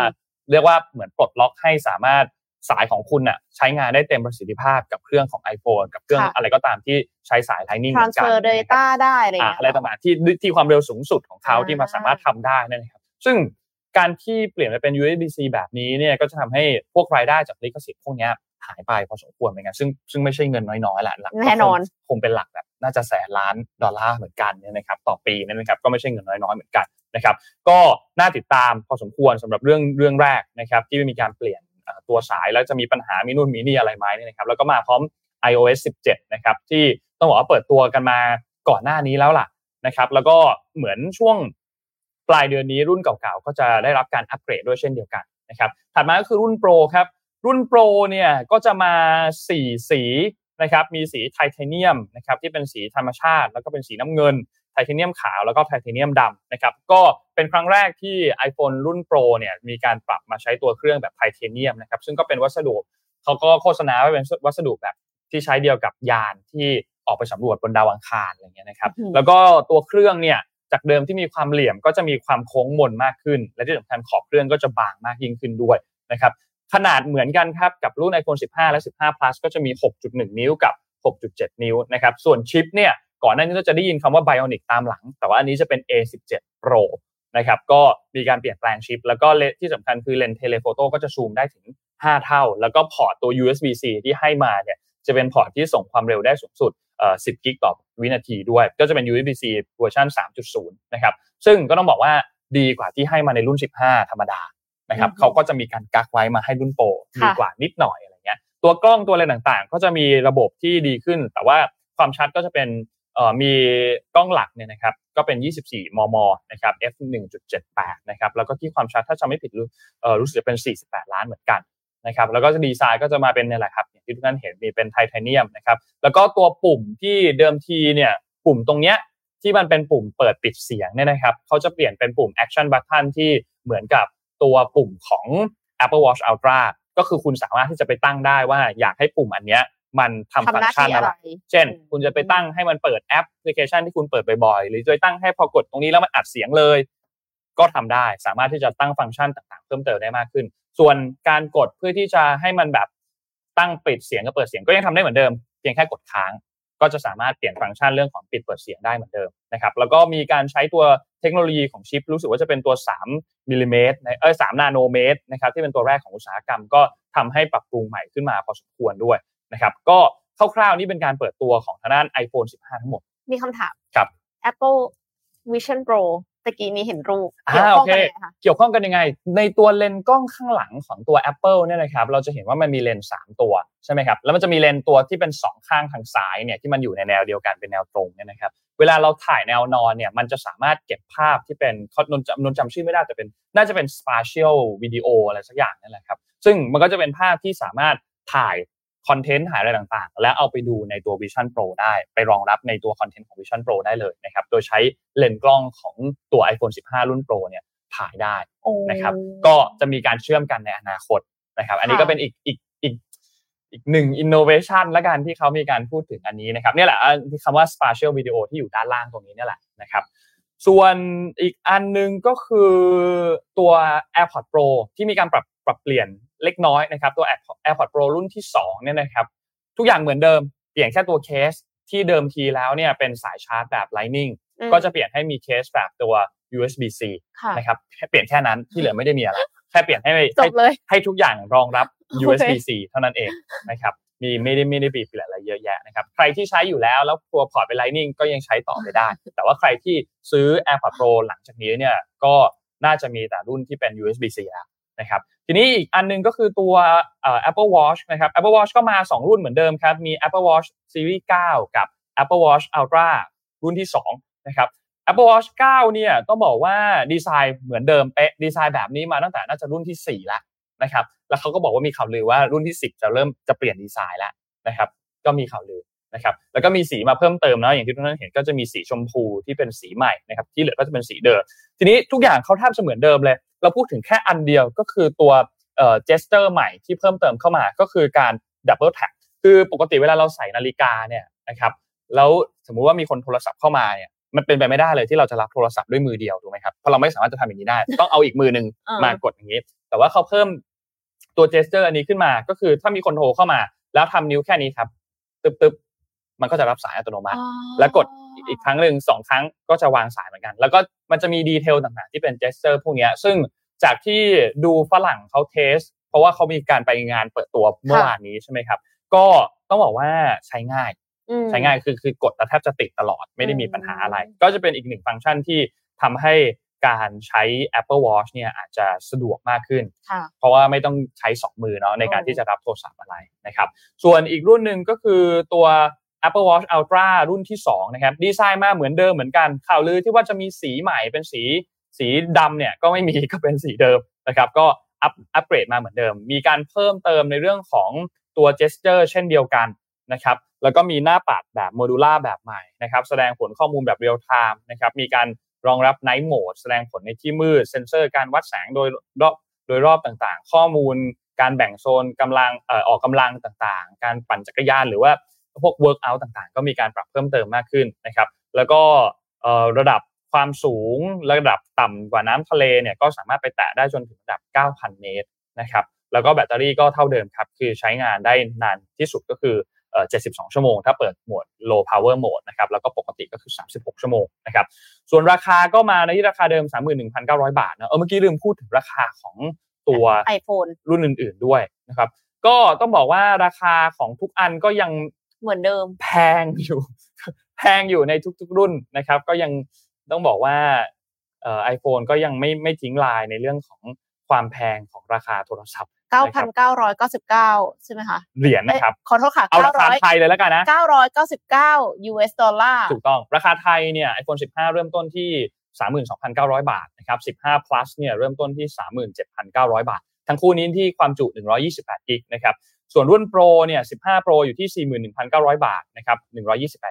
เรียกว่าเหมือนปลดล็อกให้สามารถ สายของคุณน่ะใช้งานได้เต็มประสิทธิภาพกับเครื่องของ iPhone กับเครื่องอะไรก็ตามที่ใช้สาย Lightning เหมือนกัน transfer data ได้อะไรอะไรต่างๆที่ที่ความเร็วสูงสุดของเขาที่มาสามารถทำได้นั่นครับ ซึ่งการที่เปลี่ยนไปเป็น USB-C แบบนี้เนี่ยก็จะทำให้พวกรายได้จากลิขสิทธิ์พวกนี้หายไปพอสมควรเหมือนกันซึ่งซึ่งไม่ใช่เงินน้อยๆแหละแน่นอนคงเป็นหลักแบบน่าจะแสนล้านดอลลาร์เหมือนกันเนี่ยนะครับต่อปีนั่นนะครับก็ไม่ใช่เงินน้อยๆเหมือนกันนะครับ ก็น่าติดตามพอสมควรสำหรับเรื่องเรื่องแรกนะครับ ที่มีการเปลี่ยน ตัวสายแล้วจะมีปัญหามีนู่นมีนี่อะไรไหมเนี่ยนะครับแล้วก็มาพร้อม iOS 17 นะครับที่ต้องบอกว่าเปิดตัวกันมาก่อนหน้านี้แล้วล่ะนะครับแล้วก็เหมือนช่วงปลายเดือนนี้รุ่นเก่าๆ ก็จะได้รับการอัปเกรดด้วยเช่นเดียวกันนะครับถัดมาก็คือรุ่นโปรครับรุ่น Pro เนี่ยก็จะมา 4 สีนะครับมีสีไทเทเนียมนะครับที่เป็นสีธรรมชาติ แล้วก็เป็นสีน้ำเงิน ไทเทเนียมขาวแล้วก็ไทเทเนียมดำนะครับก็เป็นครั้งแรกที่ iPhone รุ่น Pro เนี่ยมีการปรับมาใช้ตัวเครื่องแบบไทเทเนียมนะครับซึ่งก็เป็นวัสดุเขาก็โฆษณาว่าเป็นวัสดุแบบที่ใช้เดียวกับยานที่ออกไปสำรวจบนดาวอังคารอะไรเงี้ยนะครับแล้วก็ตัวเครื่องเนี่ยจากเดิมที่มีความเหลี่ยมก็จะมีความโค้งมนมากขึ้น และที่สำคัญขอบเครื่องก็จะบางมากยิ่งขึ้นด้วยนะครับขนาดเหมือนกันครับกับรุ่น iPhone 15 และ 15 plus ก็จะมี 6.1 นิ้วกับ 6.7 นิ้วนะครับส่วนชิปเนี่ย ก่อนหน้านี้เราจะได้ยินคำว่า Bionic ตามหลัง แต่ว่าอันนี้จะเป็น A17 Pro นะครับก็มีการเปลี่ยนแปลงชิป แล้วก็ที่สำคัญคือเลนส์ telephoto ก็จะซูมได้ถึง 5 เท่า แล้วก็พอร์ตตัว USB-C ที่ให้มาเนี่ยจะเป็นพอร์ตที่ส่งความเร็วได้สูงสุดเอ่อ10 กิกต่อวินาทีด้วย ก็จะเป็น USB-C เวอร์ชัน3.0 นะครับ ซึ่งก็ต้องบอกว่าดีกว่าที่ให้มาในรุ่น 15 ธรรมดา นะครับเขาก็จะมีการกักไว้มาให้รุ่นโปรดีกว่านิดหน่อยอะไรเงี้ย ตัวกล้องตัวอะไรต่างๆ ก็จะมีระบบที่ดีขึ้น แต่ว่าความชัดก็จะเป็นเอ่อ มีกล้องหลักเนี่ยนะครับก็เป็น 24 มม นะครับ f 1.78 นะครับ แล้วก็ที่ความชัดถ้าจำไม่ผิดเอ่อรู้สึกจะเป็น 48 ล้านเหมือนกันนะครับ แล้วก็จะดีไซน์ก็จะมาเป็นนี่แหละครับอย่างที่ทุกท่านเห็นมีเป็นไทเทเนียมนะครับ แล้วก็ตัวปุ่มที่เดิมทีเนี่ยปุ่มตรงเนี้ยที่มันเป็นปุ่มเปิดปิดเสียงเนี่ยนะครับเขาจะเปลี่ยนเป็นปุ่ม Action Button ที่เหมือนกับตัวปุ่มของ Apple Watch Ultra ก็คือคุณสามารถที่จะไปตั้งได้ว่าอยากให้ปุ่มอันเนี้ย มันทำฟังก์ชันอะไร เช่น คุณจะไปตั้งให้มันเปิดแอปพลิเคชันที่คุณเปิดบ่อยๆ หรือจะตั้งให้พอกดตรงนี้แล้วมันอัดเสียงเลย ก็ทำได้ สามารถที่จะตั้งฟังก์ชันต่างๆ เพิ่มเติมได้มากขึ้น ส่วนการกดเพื่อที่จะให้มันแบบตั้งปิดเสียงกับเปิดเสียงก็ยังทำได้เหมือนเดิม เพียงแค่กดค้าง ก็จะสามารถเปลี่ยนฟังก์ชันเรื่องของปิดเปิดเสียงได้เหมือนเดิมนะครับ แล้วก็มีการใช้ตัวเทคโนโลยีของชิป รู้สึกว่าจะเป็นตัว 3มิลลิเมตรเออสามนาโนเมตรนะครับที่เป็นตัวแรกของอุตสาหกรรมก็ทำให้ปรับปรุงใหม่ขึ้นมาพอสมควรด้วย นะครับก็คร่าวๆนี่เป็นการเปิดตัวของทางด้าน iPhone 15 ทั้งหมด มีคำถามครับ Apple Vision Pro ตะกี้นี้เห็นรูปเกี่ยวข้องกันยังไงคะเกี่ยวข้องกันยังไง ในตัวเลนส์กล้องข้างหลังของตัว Apple เนี่ยนะครับเราจะเห็นว่ามันมีเลนส์สามตัวใช่ไหมครับแล้วมันจะมีเลนส์ตัวที่เป็นสองข้างทางซ้ายเนี่ยที่มันอยู่ในแนวเดียวกันเป็นแนวตรงเนี่ยนะครับเวลาเราถ่ายแนวนอนเนี่ยมันจะสามารถเก็บภาพที่เป็นเขานนจำนนจำชื่อไม่ได้แต่เป็น น่าจะเป็น spatial video อะไรสักอย่างนั่นแหละครับซึ่งมันก็จะเป็นภาพที่สามารถถ่าย คอนเทนต์หายอะไรต่างๆ แล้วเอาไปดูในตัว Vision Pro ได้ไปรองรับในตัวคอนเทนต์ของ Vision Pro ได้เลยนะครับโดยใช้เลนส์กล้องของตัว iPhone 15 รุ่น Pro เนี่ยถ่ายได้นะครับก็จะมีการเชื่อมกันในอนาคตนะครับอันนี้ก็เป็นอีกอีกอีกอีกหนึ่งอินโนเวชันละกันที่เขามีการพูดถึงอันนี้นะครับนี่แหละคำว่า spatial video ที่อยู่ด้านล่างตรงนี้นี่แหละนะครับส่วนอีกอันนึงก็คือตัว AirPods Pro ที่มีการปรับปรับเปลี่ยน เล็กน้อยนะครับตัว AirPods Pro รุ่นที่2เนี่ยนะครับทุกอย่างเหมือนเดิมเปลี่ยนแค่ตัวเคสที่เดิมทีแล้วเนี่ยเป็นสายชาร์จแบบ Lightning ก็จะเปลี่ยนให้มีเคสแบบตัว USB-C นะครับแค่เปลี่ยนแค่นั้นที่เหลือไม่ได้มีอะไรแค่เปลี่ยนให้ให้ทุกอย่างรองรับ USB-C เท่านั้นเองนะครับมีไม่ได้ไม่ได้ปีเปลี่ยนอะไรเยอะแยะนะครับ ใครที่ใช้อยู่แล้วแล้วตัวพอร์ตเป็น Lightning ก็ยังใช้ต่อไปได้ แต่ว่าใครที่ซื้อ AirPods Pro หลังจากนี้เนี่ยก็น่าจะมีแต่รุ่นที่เป็น USB-C แล้ว นะครับทีนี้อีกอันนึงก็คือตัว Apple Watch นะครับ Apple Watch ก็มา 2 รุ่นเหมือนเดิมครับ มี Apple Watch Series 9 กับ Apple Watch Ultra รุ่นที่2นะครับ Apple Watch 9 เนี่ยต้องบอกว่าดีไซน์เหมือนเดิมเป๊ะดีไซน์แบบนี้มาตั้งแต่น่าจะรุ่นที่ 4 แล้วนะครับแล้วเขาก็บอกว่ามีข่าวลือว่ารุ่นที่ 10 จะเริ่มจะเปลี่ยนดีไซน์แล้วนะครับก็มีข่าวลือนะครับแล้วก็มีสีมาเพิ่มเติมนะอย่างที่ทุกท่านเห็นก็จะมีสีชมพูที่เป็นสีใหม่นะครับที่เหลือก็จะเป็นสีเดิม ทีนี้ทุกอย่างเขาแทบจะเหมือนเดิมเลย เราพูดถึงแค่อันเดียวก็คือตัวเอ่อ gesture ใหม่ที่เพิ่มเติมเข้ามาก็คือการ double tap คือปกติเวลาเราใส่นาฬิกาเนี่ยนะครับแล้วสมมุติว่ามีคนโทรศัพท์เข้ามาเนี่ยมันเป็นไปไม่ได้เลยที่เราจะรับโทรศัพท์ด้วยมือเดียวถูกไหมครับเพราะเราไม่สามารถจะทำอย่างนี้ได้ ต้องเอาอีกมือหนึ่งมากดอย่างนี้ แต่ว่าเขาเพิ่มตัว gesture อันนี้ขึ้นมา ก็คือถ้ามีคนโทรเข้ามา แล้วทำนิ้วแค่นี้ครับตึ๊บตึ๊บ มันก็จะรับสายอัตโนมัติ แล้วกดอีกครั้งหนึ่งสองครั้งก็จะวางสายเหมือนกัน แล้วก็มันจะมีดีเทลต่างๆที่เป็นเจสเจอร์พวกนี้ซึ่งจากที่ดูฝรั่งเขาเทส เพราะว่าเขามีการไปงานเปิดตัวเมื่อวานนี้ใช่ไหมครับ ก็ต้องบอกว่าใช้ง่าย ใช้ง่ายคือคือกดแล้วแทบจะติดตลอดไม่ได้มีปัญหาอะไร ก็จะเป็นอีกหนึ่งฟังก์ชันที่ทำให้การใช้ Apple Watch เนี่ยอาจจะสะดวกมากขึ้น เพราะว่าไม่ต้องใช้สองมือเนาะในการที่จะรับโทรศัพท์อะไรนะครับ ส่วนอีกรุ่นหนึ่งก็คือตัว Apple Watch Ultra รุ่นที่2นะครับดีไซน์มาเหมือนเดิมเหมือนกัน ข่าวลือที่ว่าจะมีสีใหม่เป็นสีสีดำเนี่ยก็ไม่มีก็เป็นสีเดิมนะครับก็อัปอัปเกรดมาเหมือนเดิม มีการเพิ่มเติมในเรื่องของตัว gesture เช่นเดียวกันนะครับแล้วก็มีหน้าปัดแบบ modular แบบใหม่นะครับแสดงผลข้อมูลแบบเรียลไทม์นะครับมีการรองรับ Night Mode แสดงผลในที่มืด เซ็นเซอร์การวัดแสงโดยรอบโดยรอบต่างๆ ข้อมูลการแบ่งโซนกำลังเอ่อออกกำลังต่างๆ การปั่นจักรยานหรือว่า พวก workout ต่างๆ ก็มีการปรับเพิ่มเติมมากขึ้นนะครับ แล้วก็ระดับความสูงระดับต่ำกว่าน้ำทะเลเนี่ยก็สามารถไปแตะได้จนถึงระดับ 9,000 เมตรนะครับ แล้วก็แบตเตอรี่ก็เท่าเดิมครับ คือใช้งานได้นานที่สุดก็คือ 72 ชั่วโมง ถ้าเปิดโหมด low power mode นะครับ แล้วก็ปกติก็คือ 36 ชั่วโมงนะครับ ส่วนราคาก็มาในที่ราคาเดิม 31,900 บาทนะเออเมื่อกี้ลืมพูดถึงราคาของตัว iPhone รุ่นอื่น ๆด้วยนะครับ ก็ต้องบอกว่าราคาของทุกอันก็ยัง เหมือนเดิม แพงอยู่ แพงอยู่ในทุกๆ รุ่นนะครับ ก็ยังต้องบอกว่าเอ่อไอโฟนก็ยังไม่ไม่ทิ้งลายในเรื่องของความแพงของราคาโทรศัพท์ 9,999 ใช่ไหมคะ เหรียญนะครับ ขอโทษค่ะ เอาราคาไทยเลยแล้วกันนะ 999 US ดอลลาร์ ถูกต้อง ราคาไทยเนี่ย iPhone 15 เริ่มต้นที่ 32,900 บาทนะครับ 15 plus เนี่ย เริ่มต้นที่ 37,900 บาท ทั้งคู่นี้ที่ความจุ 128 กิกนะครับ ส่วนรุ่น Pro เนี่ย 15 Pro อยู่ที่ 41,900 บาทนะครับ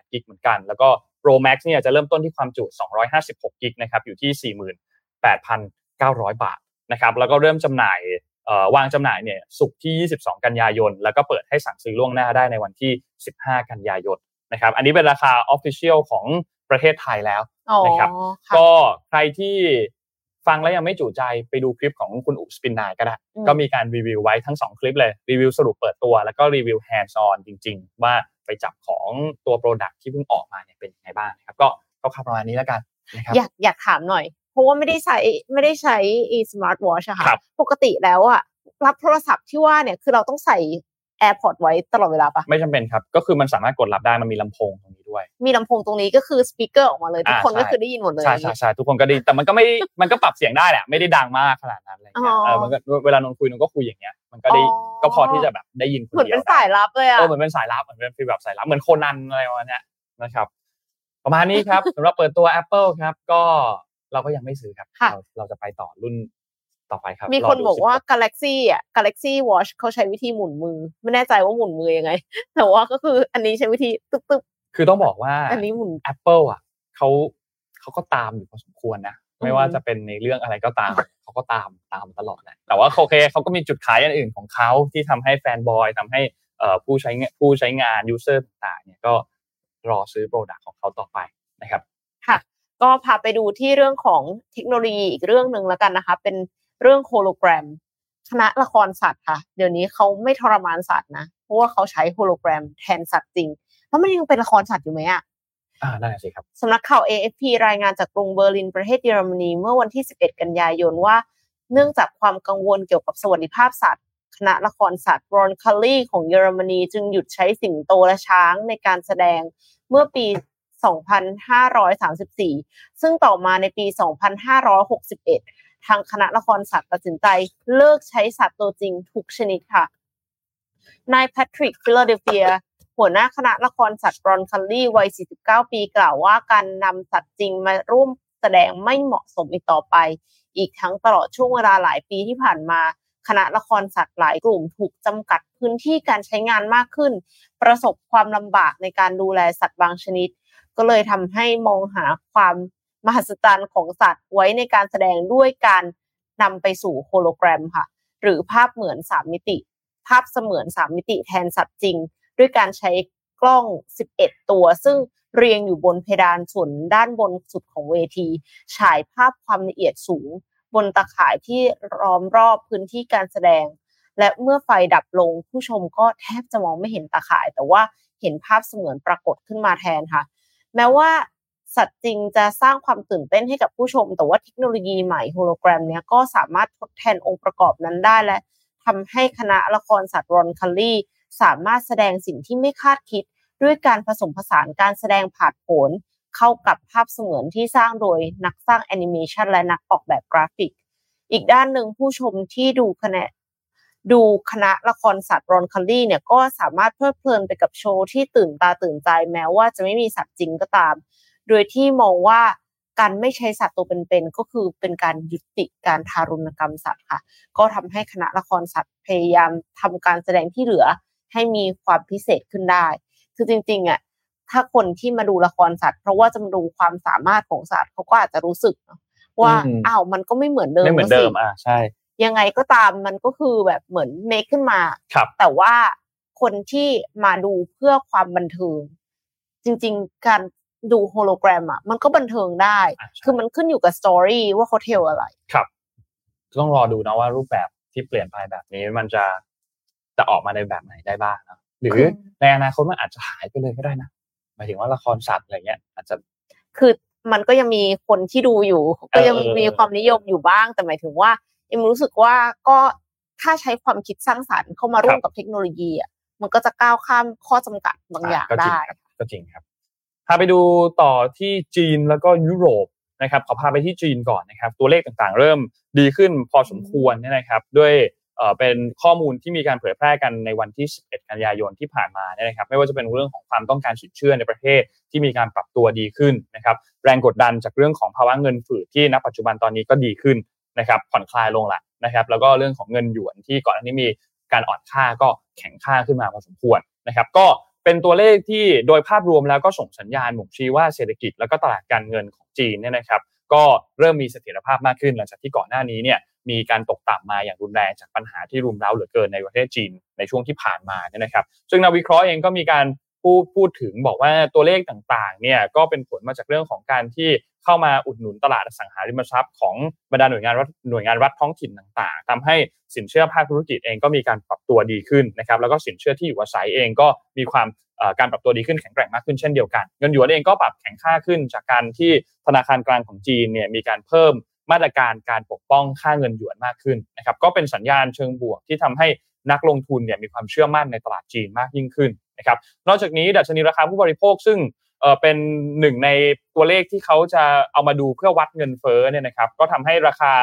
128 กิกเหมือนกัน แล้วก็ Pro Max เนี่ยจะเริ่มต้นที่ความจุ 256 กิกนะครับ อยู่ที่ 48,900 บาทนะครับ แล้วก็เริ่มจำหน่ายวางจำหน่ายเนี่ยสุกที่ 22 กันยายน แล้วก็เปิดให้สั่งซื้อล่วงหน้าได้ในวันที่ 15 กันยายนนะครับ อันนี้เป็นราคา official ของประเทศไทยแล้วนะครับ ก็ใครที่ ฟังแล้วยังไม่จุใจไปดูคลิปของคุณอู๋ spin9ก็ได้ ก็มีการรีวิวไว้ทั้ง 2 คลิปเลย รีวิวสรุปเปิดตัว แล้วก็รีวิว hands-on จริง ๆ ว่าไปจับของตัว product ที่เพิ่งออกมาเนี่ยเป็นยังไงบ้างครับก็ก็ประมาณนี้แล้วกันนะครับอยากอยากถามหน่อยราะว่าไม่ได้ใช้ไม่ได้ใช้อีสมาร์ทวอชอะค่ะปกติแล้วอะรับโทรศัพท์ที่ว่าเนี่ยคือเราต้องใส่ AirPod ไว้ตลอดเวลาปะไม่จำเป็นครับ ก็คือมันสามารถกดรับได้มันมีลำโพงตรงนี้ด้วย มีลำโพงตรงนี้ก็คือ speaker ออกมาเลย ทุกคนก็คือได้ยินหมดเลยใช่ใช่ใช่ทุกคนก็ได้แต่มันก็ไม่มันก็ปรับเสียงได้แหละไม่ได้ดังมากขนาดนั้นอะไรเงี้ยเออมันก็เวลานนคุยนนก็คุยอย่างเงี้ยมันก็ได้ก็พอที่จะแบบได้ยินเหมือนเป็นสายลับเลยอะเออเหมือนเป็นสายลับเหมือนเป็น feel แบบสายลับเหมือนโคนันอะไรประมาณเนี้ยนะครับประมาณนี้ครับสำหรับเปิดตัว Apple ครับ ก็เราก็ยังไม่ซื้อครับ เราเราจะไปต่อรุ่น ต่อไปครับ มีคนบอกว่า Galaxy อะ Galaxy Watch เขาใช้วิธีหมุนมือ ไม่แน่ใจว่าหมุนมือยังไง แต่ว่าก็คืออันนี้ใช้วิธีตึ๊บตึ๊บคือต้องบอกว่าอันนี้หมุน Apple อะเขาเขาก็ตามอยู่พอสมควรนะไม่ว่าจะเป็นในเรื่องอะไรก็ตามเขาก็ตามตามตลอดนะแต่ว่าโอเคเขาก็มีจุดขายอันอื่นของเขาที่ทำให้ fanboy ทำให้ผู้ใช้ผู้ใช้งาน user ต่างๆเนี่ยก็รอซื้อ product ของเขาต่อไปนะครับ ค่ะ ก็พาไปดูที่เรื่องของเทคโนโลยีอีกเรื่องหนึ่งแล้วกันนะคะ เป็น เรื่องโฮโลแกรม คณะละครสัตว์ค่ะ เดี๋ยวนี้เขาไม่ทรมานสัตว์นะ เพราะว่าเขาใช้โฮโลแกรมแทนสัตว์จริง แล้วมันยังเป็นละครสัตว์อยู่ไหมอะอ่าได้สิครับสำนักข่าว AFP รายงานจากกรุงเบอร์ลินประเทศเยอรมนีเมื่อวันที่ 11 กันยายนว่า เนื่องจากความกังวลเกี่ยวกับสวัสดิภาพสัตว์ คณะละครสัตว์รอนคัลลี่ของเยอรมนีจึงหยุดใช้สิงโตและช้างในการแสดงเมื่อปี 2534 ซึ่งต่อมาในปี 2561 ทางคณะละครสัตว์ตัดสินใจ เลิกใช้สัตว์ตัวจริงทุกชนิดค่ะ นายแพทริกฟิลาเดลเฟีย หัวหน้าคณะละครสัตว์รอนคัลลี่วัย 49 ปีกล่าวว่าการนำสัตว์จริงมาร่วมแสดงไม่เหมาะสมอีกต่อไป อีกทั้งตลอดช่วงเวลาหลายปีที่ผ่านมาคณะละครสัตว์หลายกลุ่มถูกจำกัดพื้นที่การใช้งานมากขึ้น ประสบความลำบากในการดูแลสัตว์บางชนิด ก็เลยทำให้มองหาความ มหัศจรรย์ของสัตว์ไว้ในการแสดงด้วยการนำไปสู่โฮโลแกรมค่ะ หรือภาพเหมือนสามมิติ ภาพเสมือนสามมิติแทนสัตว์จริง ด้วยการใช้กล้อง 11 ตัว ซึ่งเรียงอยู่บนเพดานส่วนด้านบนสุดของเวที ฉายภาพความละเอียดสูง บนตาข่ายที่ล้อมรอบพื้นที่การแสดง และเมื่อไฟดับลงผู้ชมก็แทบจะมองไม่เห็นตาข่าย แต่ว่าเห็นภาพเสมือนปรากฏขึ้นมาแทนค่ะ แม้ว่า สัตว์จริงจะสร้างความตื่นเต้นให้กับผู้ชม แต่ว่าเทคโนโลยีใหม่โฮโลแกรมเนี้ยก็สามารถทดแทนองค์ประกอบนั้นได้และทำให้คณะละครสัตว์รอนคัลลี่สามารถแสดงสิ่งที่ไม่คาดคิด ด้วยการผสมผสานการแสดงผาดโผนเข้ากับภาพเสมือนที่สร้างโดยนักสร้างแอนิเมชันและนักออกแบบกราฟิก อีกด้านหนึ่งผู้ชมที่ดูคณะดูคณะละครสัตว์รอนคัลลี่เนี่ยก็สามารถเพลิดเพลินไปกับโชว์ที่ตื่นตาตื่นใจแม้ว่าจะไม่มีสัตว์จริงก็ตาม โดยที่มองว่าการไม่ใช้สัตว์ตัวเป็นๆก็คือเป็นการยุติการทารุณกรรมสัตว์ค่ะ ก็ทำให้คณะละครสัตว์พยายามทำการแสดงที่เหลือให้มีความพิเศษขึ้นได้ คือจริงๆอะถ้าคนที่มาดูละครสัตว์ เพราะว่าจะมาดูความสามารถของสัตว์เขาก็อาจจะรู้สึกว่าอ้าวมันก็ไม่เหมือนเดิมไม่เหมือนเดิมอะใช่ ยังไงก็ตามมันก็คือแบบเหมือน make ขึ้นมาครับแต่ว่าคนที่มาดูเพื่อความบันเทิงจริง ๆ การ ดูโฮโลแกรมอะมันก็บันเทิงได้ คือมันขึ้นอยู่กับ story ว่าเขา tell อะไร ครับต้องรอดูนะว่ารูปแบบที่เปลี่ยนไปแบบนี้มันจะจะออกมาในแบบไหนได้บ้างนะหรือในอนาคตมันอาจจะหายไปเลยก็ได้นะหมายถึงว่าละครสัตว์อะไรเงี้ย อาจจะคือมันก็ยังมีคนที่ดูอยู่ ก็ยังมีความนิยมอยู่บ้าง แต่หมายถึงว่าเอ็มรู้สึกว่าก็ถ้าใช้ความคิดสร้างสรรค์เข้ามาร่วมกับเทคโนโลยีอะมันก็จะก้าวข้ามข้อจำกัดบางอย่างได้ ก็จริงครับ พาไปดูต่อที่จีนแล้วก็ยุโรปนะครับขอพาไปที่จีนก่อนนะครับ ตัวเลขต่างๆ เริ่มดีขึ้นพอสมควรนะครับ ด้วยเป็นข้อมูลที่มีการเผยแพร่กันในวันที่ 11 กันยายนที่ผ่านมาเนี่ยนะครับ ไม่ว่าจะเป็นเรื่องของความต้องการสินเชื่อในประเทศที่มีการปรับตัวดีขึ้นนะครับ แรงกดดันจากเรื่องของภาวะเงินฝืดที่ณปัจจุบันตอนนี้ก็ดีขึ้นนะครับ ผ่อนคลายลงละนะครับ แล้วก็เรื่องของเงินหยวนที่ก่อนหน้านี้มีการอ่อนค่าก็แข็งค่าขึ้นมาพอสมควรนะครับ ก็ เป็นตัวเลขที่โดยภาพรวมแล้วก็ส่งสัญญาณบ่งชี้ว่าเศรษฐกิจแล้วก็ตลาดการเงินของจีนเนี่ยนะครับ ก็เริ่มมีเสถียรภาพมากขึ้น หลังจากที่ก่อนหน้านี้เนี่ยมีการตกต่ำมาอย่างรุนแรงจากปัญหาที่รุมเร้าเหลือเกินในประเทศจีนในช่วงที่ผ่านมาเนี่ยนะครับ ซึ่งนักวิเคราะห์เองก็มีการพูดพูดถึงบอกว่าตัวเลขต่างๆเนี่ยก็เป็นผลมาจากเรื่องของการที่ เข้ามาอุดหนุนตลาดสังหาริมทรัพย์ของบรรดาหน่วยงานรัฐหน่วยงานรัฐท้องถิ่นต่างๆทำให้สินเชื่อภาคธุรกิจเองก็มีการปรับตัวดีขึ้นนะครับแล้วก็สินเชื่อที่อยู่อาศัยเองก็มีความการปรับตัวดีขึ้นแข็งแกร่งมากขึ้นเช่นเดียวกัน เงินหยวนเองก็ปรับแข็งค่าขึ้นจากการที่ธนาคารกลางของจีนเนี่ยมีการเพิ่มมาตรการการปกป้องค่าเงินหยวนมากขึ้นนะครับก็เป็นสัญญาณเชิงบวกที่ทำให้นักลงทุนเนี่ยมีความเชื่อมั่นในตลาดจีนมากยิ่งขึ้นนะครับนอกจากนี้ดัชนีราคาผู้บริโภคซึ่ง เป็นหนึ่งในตัวเลขที่เขาจะเอามาดูเพื่อวัดเงินเฟ้อเนี่ยนะครับก็ทำให้ราคา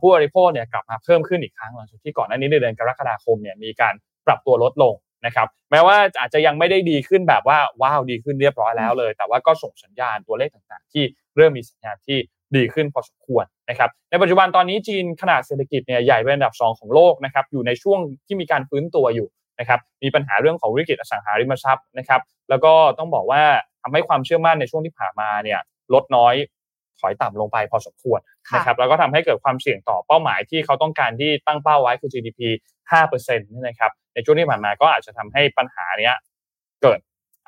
ผู้บริโภคเนี่ยกลับมาเพิ่มขึ้นอีกครั้งหลังจากที่ก่อนหน้านี้ในเดือนกรกฎาคมเนี่ยมีการปรับตัวลดลงนะครับแม้ว่าอาจจะยังไม่ได้ดีขึ้นแบบว่าว้าวดีขึ้นเรียบร้อยแล้วเลย แต่ว่าก็ส่งสัญญาณตัวเลขต่างๆ ที่เริ่มมีสัญญาณที่ดีขึ้นพอสมควรนะครับในปัจจุบันตอนนี้จีนขนาดเศรษฐกิจเนี่ยใหญ่เป็นอันดับ 2 ของโลกนะครับอยู่ในช่วงที่มีการฟื้นตัวอยู่นะครับมีปัญหาเรื่องของวิกฤตอสังหาริมทรัพย์นะครับแล้วก็ต้องบอกว่า ทำให้ความเชื่อมั่นในช่วงที่ผ่านมาเนี่ยลดน้อยถอยต่ำลงไปพอสมควรนะครับแล้วก็ทำให้เกิดความเสี่ยงต่อเป้าหมายที่เขาต้องการที่ตั้งเป้าไว้คือ GDP 5%นี่นะครับในช่วงที่ผ่านมาก็อาจจะทำให้ปัญหาเนี้ยเกิด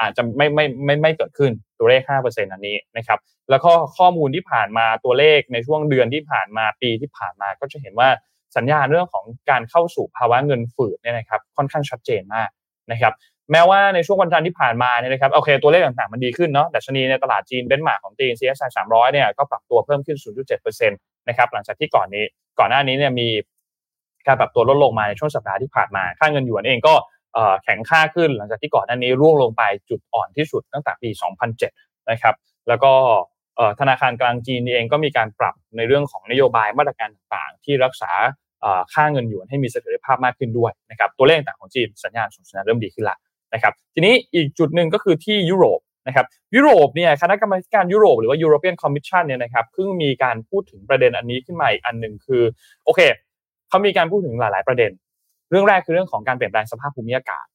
อาจจะไม่ไม่ไม่ไม่เกิดขึ้นตัวเลข 5%อันนี้นะครับแล้วก็ข้อมูลที่ผ่านมาตัวเลขในช่วงเดือนที่ผ่านมาปีที่ผ่านมาก็จะเห็นว่าสัญญาณเรื่องของการเข้าสู่ภาวะเงินฝืดเนี่ยนะครับค่อนข้างชัดเจนมากนะครับ แม้ว่าในช่วงวันจันทร์ที่ผ่านมาเนี่ยนะครับโอเคตัวเลขต่างๆมันดีขึ้นเนาะดัชนีในตลาดจีนเบนซ์มากของจีน CSI 300เนี่ยก็ปรับตัวเพิ่มขึ้น 0.7%นะครับหลังจากที่ก่อนนี้ก่อนหน้านี้เนี่ยมีการปรับตัวลดลงมาในช่วงสัปดาห์ที่ผ่านมาค่าเงินหยวนเองก็แข็งค่าขึ้นหลังจากที่ก่อนหน้านี้ร่วงลงไปจุดอ่อนที่สุดตั้งแต่ปี 2007 นะครับแล้วก็ธนาคารกลางจีนเองก็มีการปรับในเรื่องของนโยบายมาตรการต่างๆ ที่รักษาค่าเงินหยวนให้มีเสถียรภาพมากขึ้นด้วยนะครับตัวเลขต่างของจีนสัญญาณส่งสัญญาณเริ่มดีขึ้นละ นะครับทีนี้อีกจุดหนึ่งก็คือที่ยุโรปนะครับยุโรปเนี่ยคณะกรรมการยุโรปหรือว่า European Commission เนี่ยนะครับเพิ่งมีการพูดถึงประเด็นอันนี้ขึ้นมาอีกอันหนึ่งคือโอเคเขามีการพูดถึงหลาย ๆประเด็น เรื่องแรกคือเรื่องของการเปลี่ยนแปลงสภาพภูมิอากาศ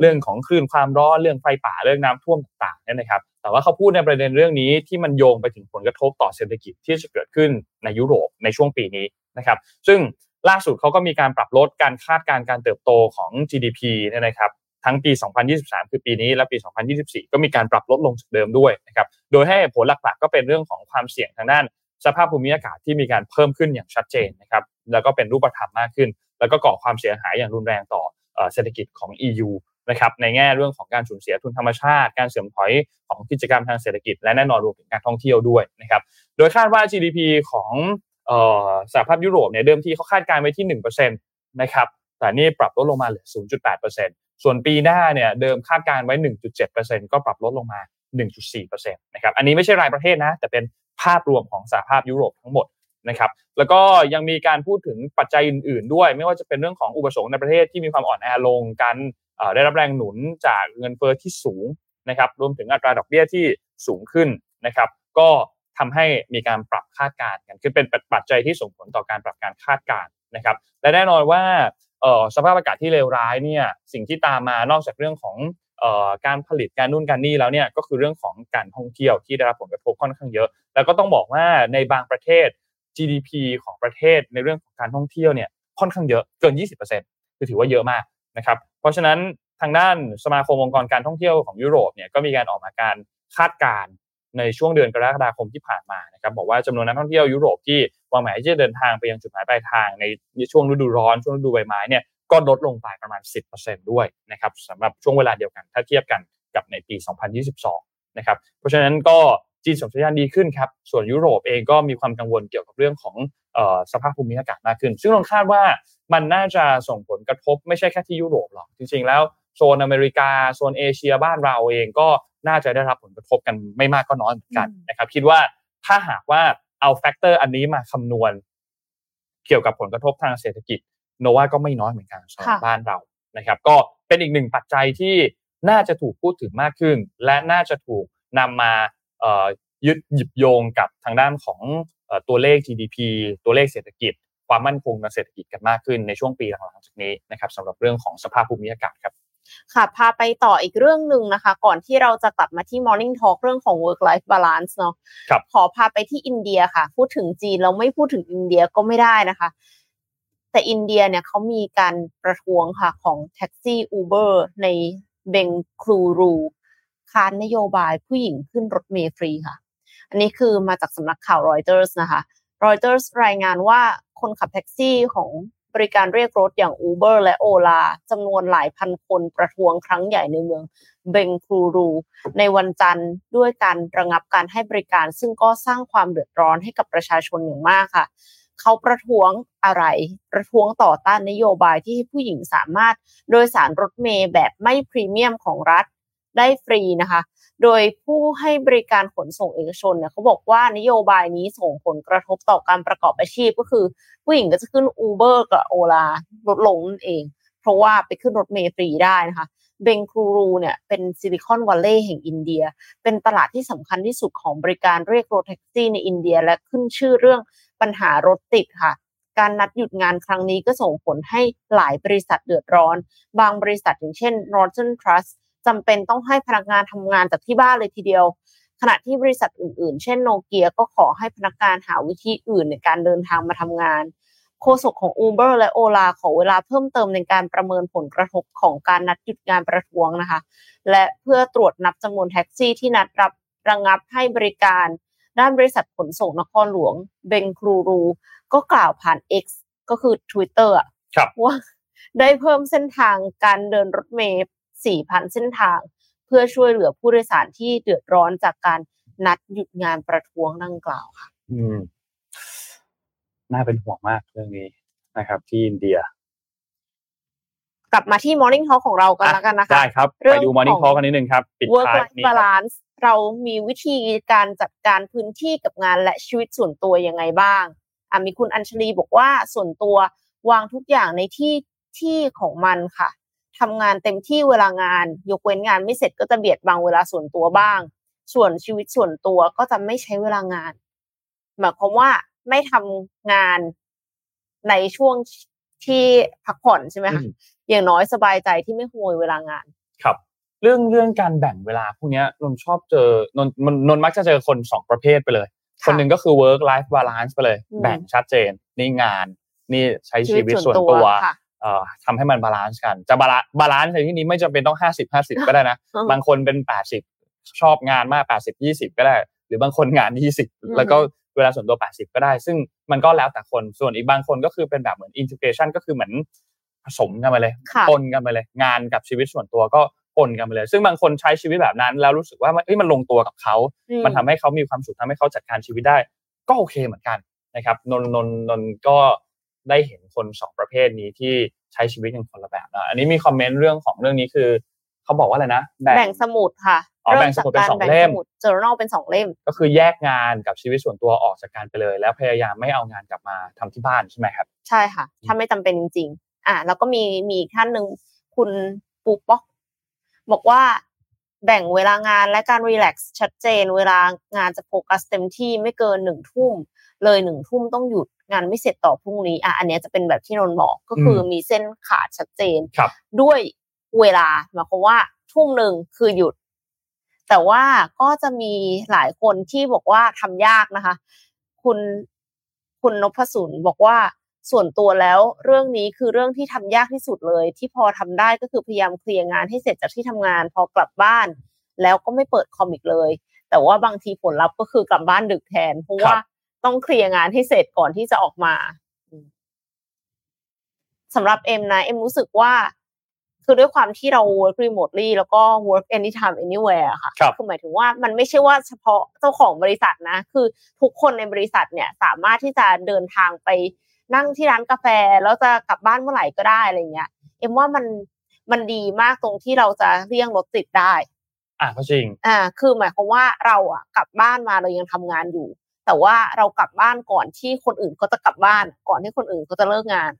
เรื่องของคลื่นความร้อนเรื่องไฟป่าเรื่องน้ำท่วมต่างๆนี่นะครับ แต่ว่าเขาพูดในประเด็นเรื่องนี้ที่มันโยงไปถึงผลกระทบต่อเศรษฐกิจที่จะเกิดขึ้นในยุโรปในช่วงปีนี้นะครับ ซึ่งล่าสุดเขาก็มีการปรับลดการคาดการณ์การเติบโตของ GDP เนี่ยนะครับ ทั้งปี 2023 คือปีนี้และปี 2024 ก็มีการปรับลดลงจากเดิมด้วยนะครับ โดยให้ผลหลักๆ ก็เป็นเรื่องของความเสี่ยงทางด้าน สภาพภูมิอากาศที่มีการเพิ่มขึ้นอย่างชัดเจนนะครับ แล้วก็เป็นรูปธรรมมากขึ้น แล้วก็ก่อความเสียหายอย่างรุนแรงต่อเศรษฐกิจของ EU นะครับ ในแง่เรื่องของการสูญเสียทุนธรรมชาติ การเสื่อมถอยของกิจกรรมทางเศรษฐกิจ และแน่นอนรวมถึงการท่องเที่ยวด้วยนะครับ โดยคาดว่า GDP ของสหภาพยุโรปเนี่ยเดิมทีเขาคาดการไว้ที่1%นะครับ แต่นี่ปรับลดลงมาเหลือ0.8% ส่วนปีหน้าเนี่ยเดิมคาดการไว้ 1.7%ก็ปรับลดลงมา 1.4%นะครับอันนี้ไม่ใช่รายประเทศนะ แต่เป็นภาพรวมของสหภาพยุโรปทั้งหมดนะครับแล้วก็ยังมีการพูดถึงปัจจัยอื่น ๆ ด้วย ไม่ว่าจะเป็นเรื่องของอุปสงค์ในประเทศที่มีความอ่อนแอลงการได้รับแรงหนุนจากเงินเฟอ้อที่สูงนะครับรวมถึงอัตราดอกเบี้ยที่สูงขึ้นนะครับ ก็ทำให้มีการปรับคาดการณ์กันคือเป็นปัจจัยที่ส่งผลต่อการปรับการคาดการณ์นะครับ และแน่นอนว่า สภาพอากาศที่เลวร้ายเนี่ยสิ่งที่ตามมานอกจากเรื่องของการผลิตการนู่นการนี่แล้วเนี่ยก็คือเรื่องของการท่องเที่ยวที่ได้รับผลกระทบค่อนข้างเยอะ แล้วก็ต้องบอกว่าในบางประเทศ GDP ของประเทศในเรื่องของการท่องเที่ยวเนี่ยค่อนข้างเยอะเกิน 20%คือถือว่าเยอะมากนะครับเพราะฉะนั้นทางด้านสมาคมองค์กรการท่องเที่ยวของยุโรปเนี่ยก็มีการออกมาการคาดการณ์ ในช่วงเดือนกรกฎาคมที่ผ่านมานะครับบอกว่าจำนวนนักท่องเที่ยวยุโรปที่วางแผนที่จะเดินทางไปยังจุดหมายปลายทางในช่วงฤดูร้อนช่วงฤดูใบไม้เนี่ยก็ลดลงไปประมาณ 10%ด้วยนะครับสำหรับช่วงเวลาเดียวกัน ถ้าเทียบกันกับในปี 2022 นะครับเพราะฉะนั้นก็จีนส่งสัญญาณดีขึ้นครับ ส่วนยุโรปเองก็มีความกังวลเกี่ยวกับเรื่องของสภาพภูมิอากาศมากขึ้น ซึ่งเราคาดว่ามันน่าจะส่งผลกระทบไม่ใช่แค่ที่ยุโรปหรอก จริงๆ แล้วโซนอเมริกา โซนเอเชียบ้านเราเองก็ น่าจะได้รับผลกระทบกันไม่มากก็น้อยเหมือนกันนะครับ คิดว่าถ้าหากว่าเอา factor อันนี้มาคำนวณ เกี่ยวกับผลกระทบทางเศรษฐกิจนนว่าก็ไม่น้อยเหมือนกันสำหรับบ้านเรานะครับ ก็เป็นอีกหนึ่งปัจจัยที่น่าจะถูกพูดถึงมากขึ้น และน่าจะถูกนำมายึดหยิบโยงกับทางด้านของตัวเลข GDP ตัวเลขเศรษฐกิจ ความมั่นคงทางเศรษฐกิจกันมากขึ้นในช่วงปีหลังๆจากนี้นะครับสำหรับเรื่องของสภาพภูมิอากาศครับ ค่ะพาไปต่ออีกเรื่องหนึ่งนะคะ ก่อนที่เราจะกลับมาที่ Morning Talk เรื่องของ work life balance เนาะขอพาไปที่อินเดียค่ะ พูดถึงจีนเราไม่พูดถึงอินเดียก็ไม่ได้นะคะ แต่อินเดียเนี่ยเขามีการประท้วงค่ะของแท็กซี่ Uber ในเบงคลูรูค้านนโยบายผู้หญิงขึ้นรถเมล์ฟรีค่ะ อันนี้คือมาจากสำนักข่าวรอยเตอร์สนะคะรอยเตอร์สรายงานว่าคนขับแท็กซี่ของ บริการเรียกรถอย่าง Uber และ Ola จำนวนหลายพันคนประท้วงครั้งใหญ่ในเมืองเบงคลูรู ในวันจันทร์ด้วยการระงับการให้บริการ ซึ่งก็สร้างความเดือดร้อนให้กับประชาชนอย่างมากค่ะ เขาประท้วงอะไร ประท้วงต่อต้านนโยบายที่ผู้หญิงสามารถโดยสารรถเมย์แบบไม่พรีเมียมของรัฐ ได้ฟรีนะคะ โดยผู้ให้บริการขนส่งเอกชนเนี่ยเขาบอกว่านโยบายนี้ส่งผลกระทบต่อการประกอบอาชีพก็คือ ผู้หญิงก็จะขึ้น Uber กับโอลาลดลงนั่นเอง เพราะว่าไปขึ้นรถเมล์ฟรีได้นะคะเบงคูรูเนี่ยเป็น Silicon Valley แห่งอินเดีย เป็นตลาดที่สำคัญที่สุดของบริการเรียกรถแท็กซี่ในอินเดีย และขึ้นชื่อเรื่องปัญหารถติดค่ะ การนัดหยุดงานครั้งนี้ก็ส่งผลให้หลายบริษัทเดือดร้อน บางบริษัทอย่างเช่น Northern Trust จำเป็นต้องให้พนักงานทำงานจากที่บ้านเลยทีเดียว ขณะที่บริษัทอื่น ๆ เช่นโนเกียก็ขอให้พนักงานหาวิธีอื่นในการเดินทางมาทำงานโฆษกของ Uber และ Ola ขอเวลาเพิ่มเติมในการประเมินผลกระทบของการนัดหยุดงานประท้วงนะคะ และเพื่อตรวจนับจำนวนแท็กซี่ที่นัดรับระงงับให้บริการ ด้านบริษัทขนส่งนครหลวงเบงครูรู ก็กล่าวผ่าน X ก็คือ Twitter อะว่าได้เพิ่มเส้นทางการเดินรถเมล์ 4,000 เส้นทาง เพื่อช่วยเหลือผู้โดยสารที่เดือดร้อนจากการนัดหยุดงานประท้วงดังกล่าวค่ะ อืม น่าเป็นห่วงมากเรื่องนี้นะครับ ที่อินเดีย กลับมาที่ Morning Talk ของเรากันแล้วกันนะคะ ได้ครับ ไปดู Morning Talk กันนิดนึงครับ ปิดท้ายนี้ balance เรามีวิธีการจัดการพื้นที่กับงานและชีวิตส่วนตัวยังไงบ้างอะมีคุณอัญชลีบอกว่าส่วนตัววางทุกอย่างในที่ที่ของมันค่ะ ทำงานเต็มที่เวลางาน ยกเว้นงานไม่เสร็จก็จะเบียดบางเวลาส่วนตัวบ้าง ส่วนชีวิตส่วนตัวก็จะไม่ใช้เวลางานหมายความว่าไม่ทำงานในช่วงที่พักผ่อนใช่ไหมคะอย่างน้อยสบายใจที่ไม่ขโมยเวลางาน ครับ เรื่องเรื่องการแบ่งเวลาพวกนี้นนชอบเจอนนนนมักจะเจอคนสองประเภทไปเลย คนหนึ่งก็คือ work life balance ไปเลย แบ่งชัดเจน นี่งาน นี่ใช้ชีวิตส่วนตัว ทำให้มัน balance กัน จะ balance balance ในที่นี้ไม่จำเป็นต้องห้าสิบห้าสิบก็ได้นะ บางคนเป็นแปดสิบชอบงานมากแปดสิบยี่สิบก็ได้ หรือบางคนงานยี่สิบแล้วก็เวลาส่วนตัวแปดสิบก็ได้ ซึ่งมันก็แล้วแต่คนส่วนอีกบางคนก็คือเป็นแบบเหมือนอินทิเกชันก็คือเหมือนผสมกันไปเลยปนกันไปเลย งานกับชีวิตส่วนตัวก็ปนกันไปเลย ซึ่งบางคนใช้ชีวิตแบบนั้น แล้วรู้สึกว่าเฮ้ยมันลงตัวกับเขา มันทำให้เขามีความสุขทำให้เขาจัดการชีวิตได้ ก็โอเคเหมือนกันนะครับนนนนนก็ ได้เห็นคนสองประเภทนี้ที่ใช้ชีวิตกันคนละแบบนะอันนี้มีคอมเมนต์เรื่องของเรื่องนี้คือเขาบอกว่าอะไรนะแบ่งสมุดค่ะแบ่งสมุดเป็นสองเล่ม journal เป็นสองเล่ม ก็คือแยกงานกับชีวิตส่วนตัวออกจากกันไปเลย แล้วพยายามไม่เอางานกลับมาทำที่บ้านใช่ไหมครับ ใช่ค่ะ ถ้าไม่จำเป็นจริงๆ อ่า แล้วก็มีมีท่านหนึ่งคุณปูป๊อก บอกว่าแบ่งเวลางานและการ relax ชัดเจน เวลางานจะโฟกัสเต็มที่ไม่เกินหนึ่งทุ่ม เลยหนึ่งทุ่มต้องหยุด งานไม่เสร็จต่อพรุ่งนี้อะอันนี้จะเป็นแบบที่นนบอกก็คือมีเส้นขาดชัดเจนด้วยเวลาหมายความว่าทุ่มหนึ่งคือหยุด แต่ว่าก็จะมีหลายคนที่บอกว่าทำยากนะคะ คุณคุณนพสุนบอกว่าส่วนตัวแล้วเรื่องนี้คือเรื่องที่ทำยากที่สุดเลย ที่พอทำได้ก็คือพยายามเคลียร์งานให้เสร็จจากที่ทำงาน พอกลับบ้าน แล้วก็ไม่เปิดคอมิกเลย แต่ว่าบางทีผลลัพธ์ก็คือกลับบ้านดึกแทนเพราะว่า ต้องเคลียร์งานให้เสร็จก่อนที่จะออกมาสำหรับเอ็มนะเอ็มรู้สึกว่า คือด้วยความที่เรา work remotely แล้วก็ work anytime anywhere ค่ะคือหมายถึงว่ามันไม่ใช่ว่าเฉพาะเจ้าของบริษัทนะ คือทุกคนในบริษัทเนี่ยสามารถที่จะเดินทางไปนั่งที่ร้านกาแฟ แล้วจะกลับบ้านเมื่อไหร่ก็ได้อะไรเงี้ย เอ็มว่ามันมันดีมากตรงที่เราจะเลี่ยงรถติดได้ อ่าก็จริง อ่า คือหมายความว่าเราอะกลับบ้านมาเรายังทำงานอยู่ แต่ว่าเรากลับบ้านก่อนที่คนอื่นก็จะกลับบ้าน ก่อนที่คนอื่นก็จะเลิกงาน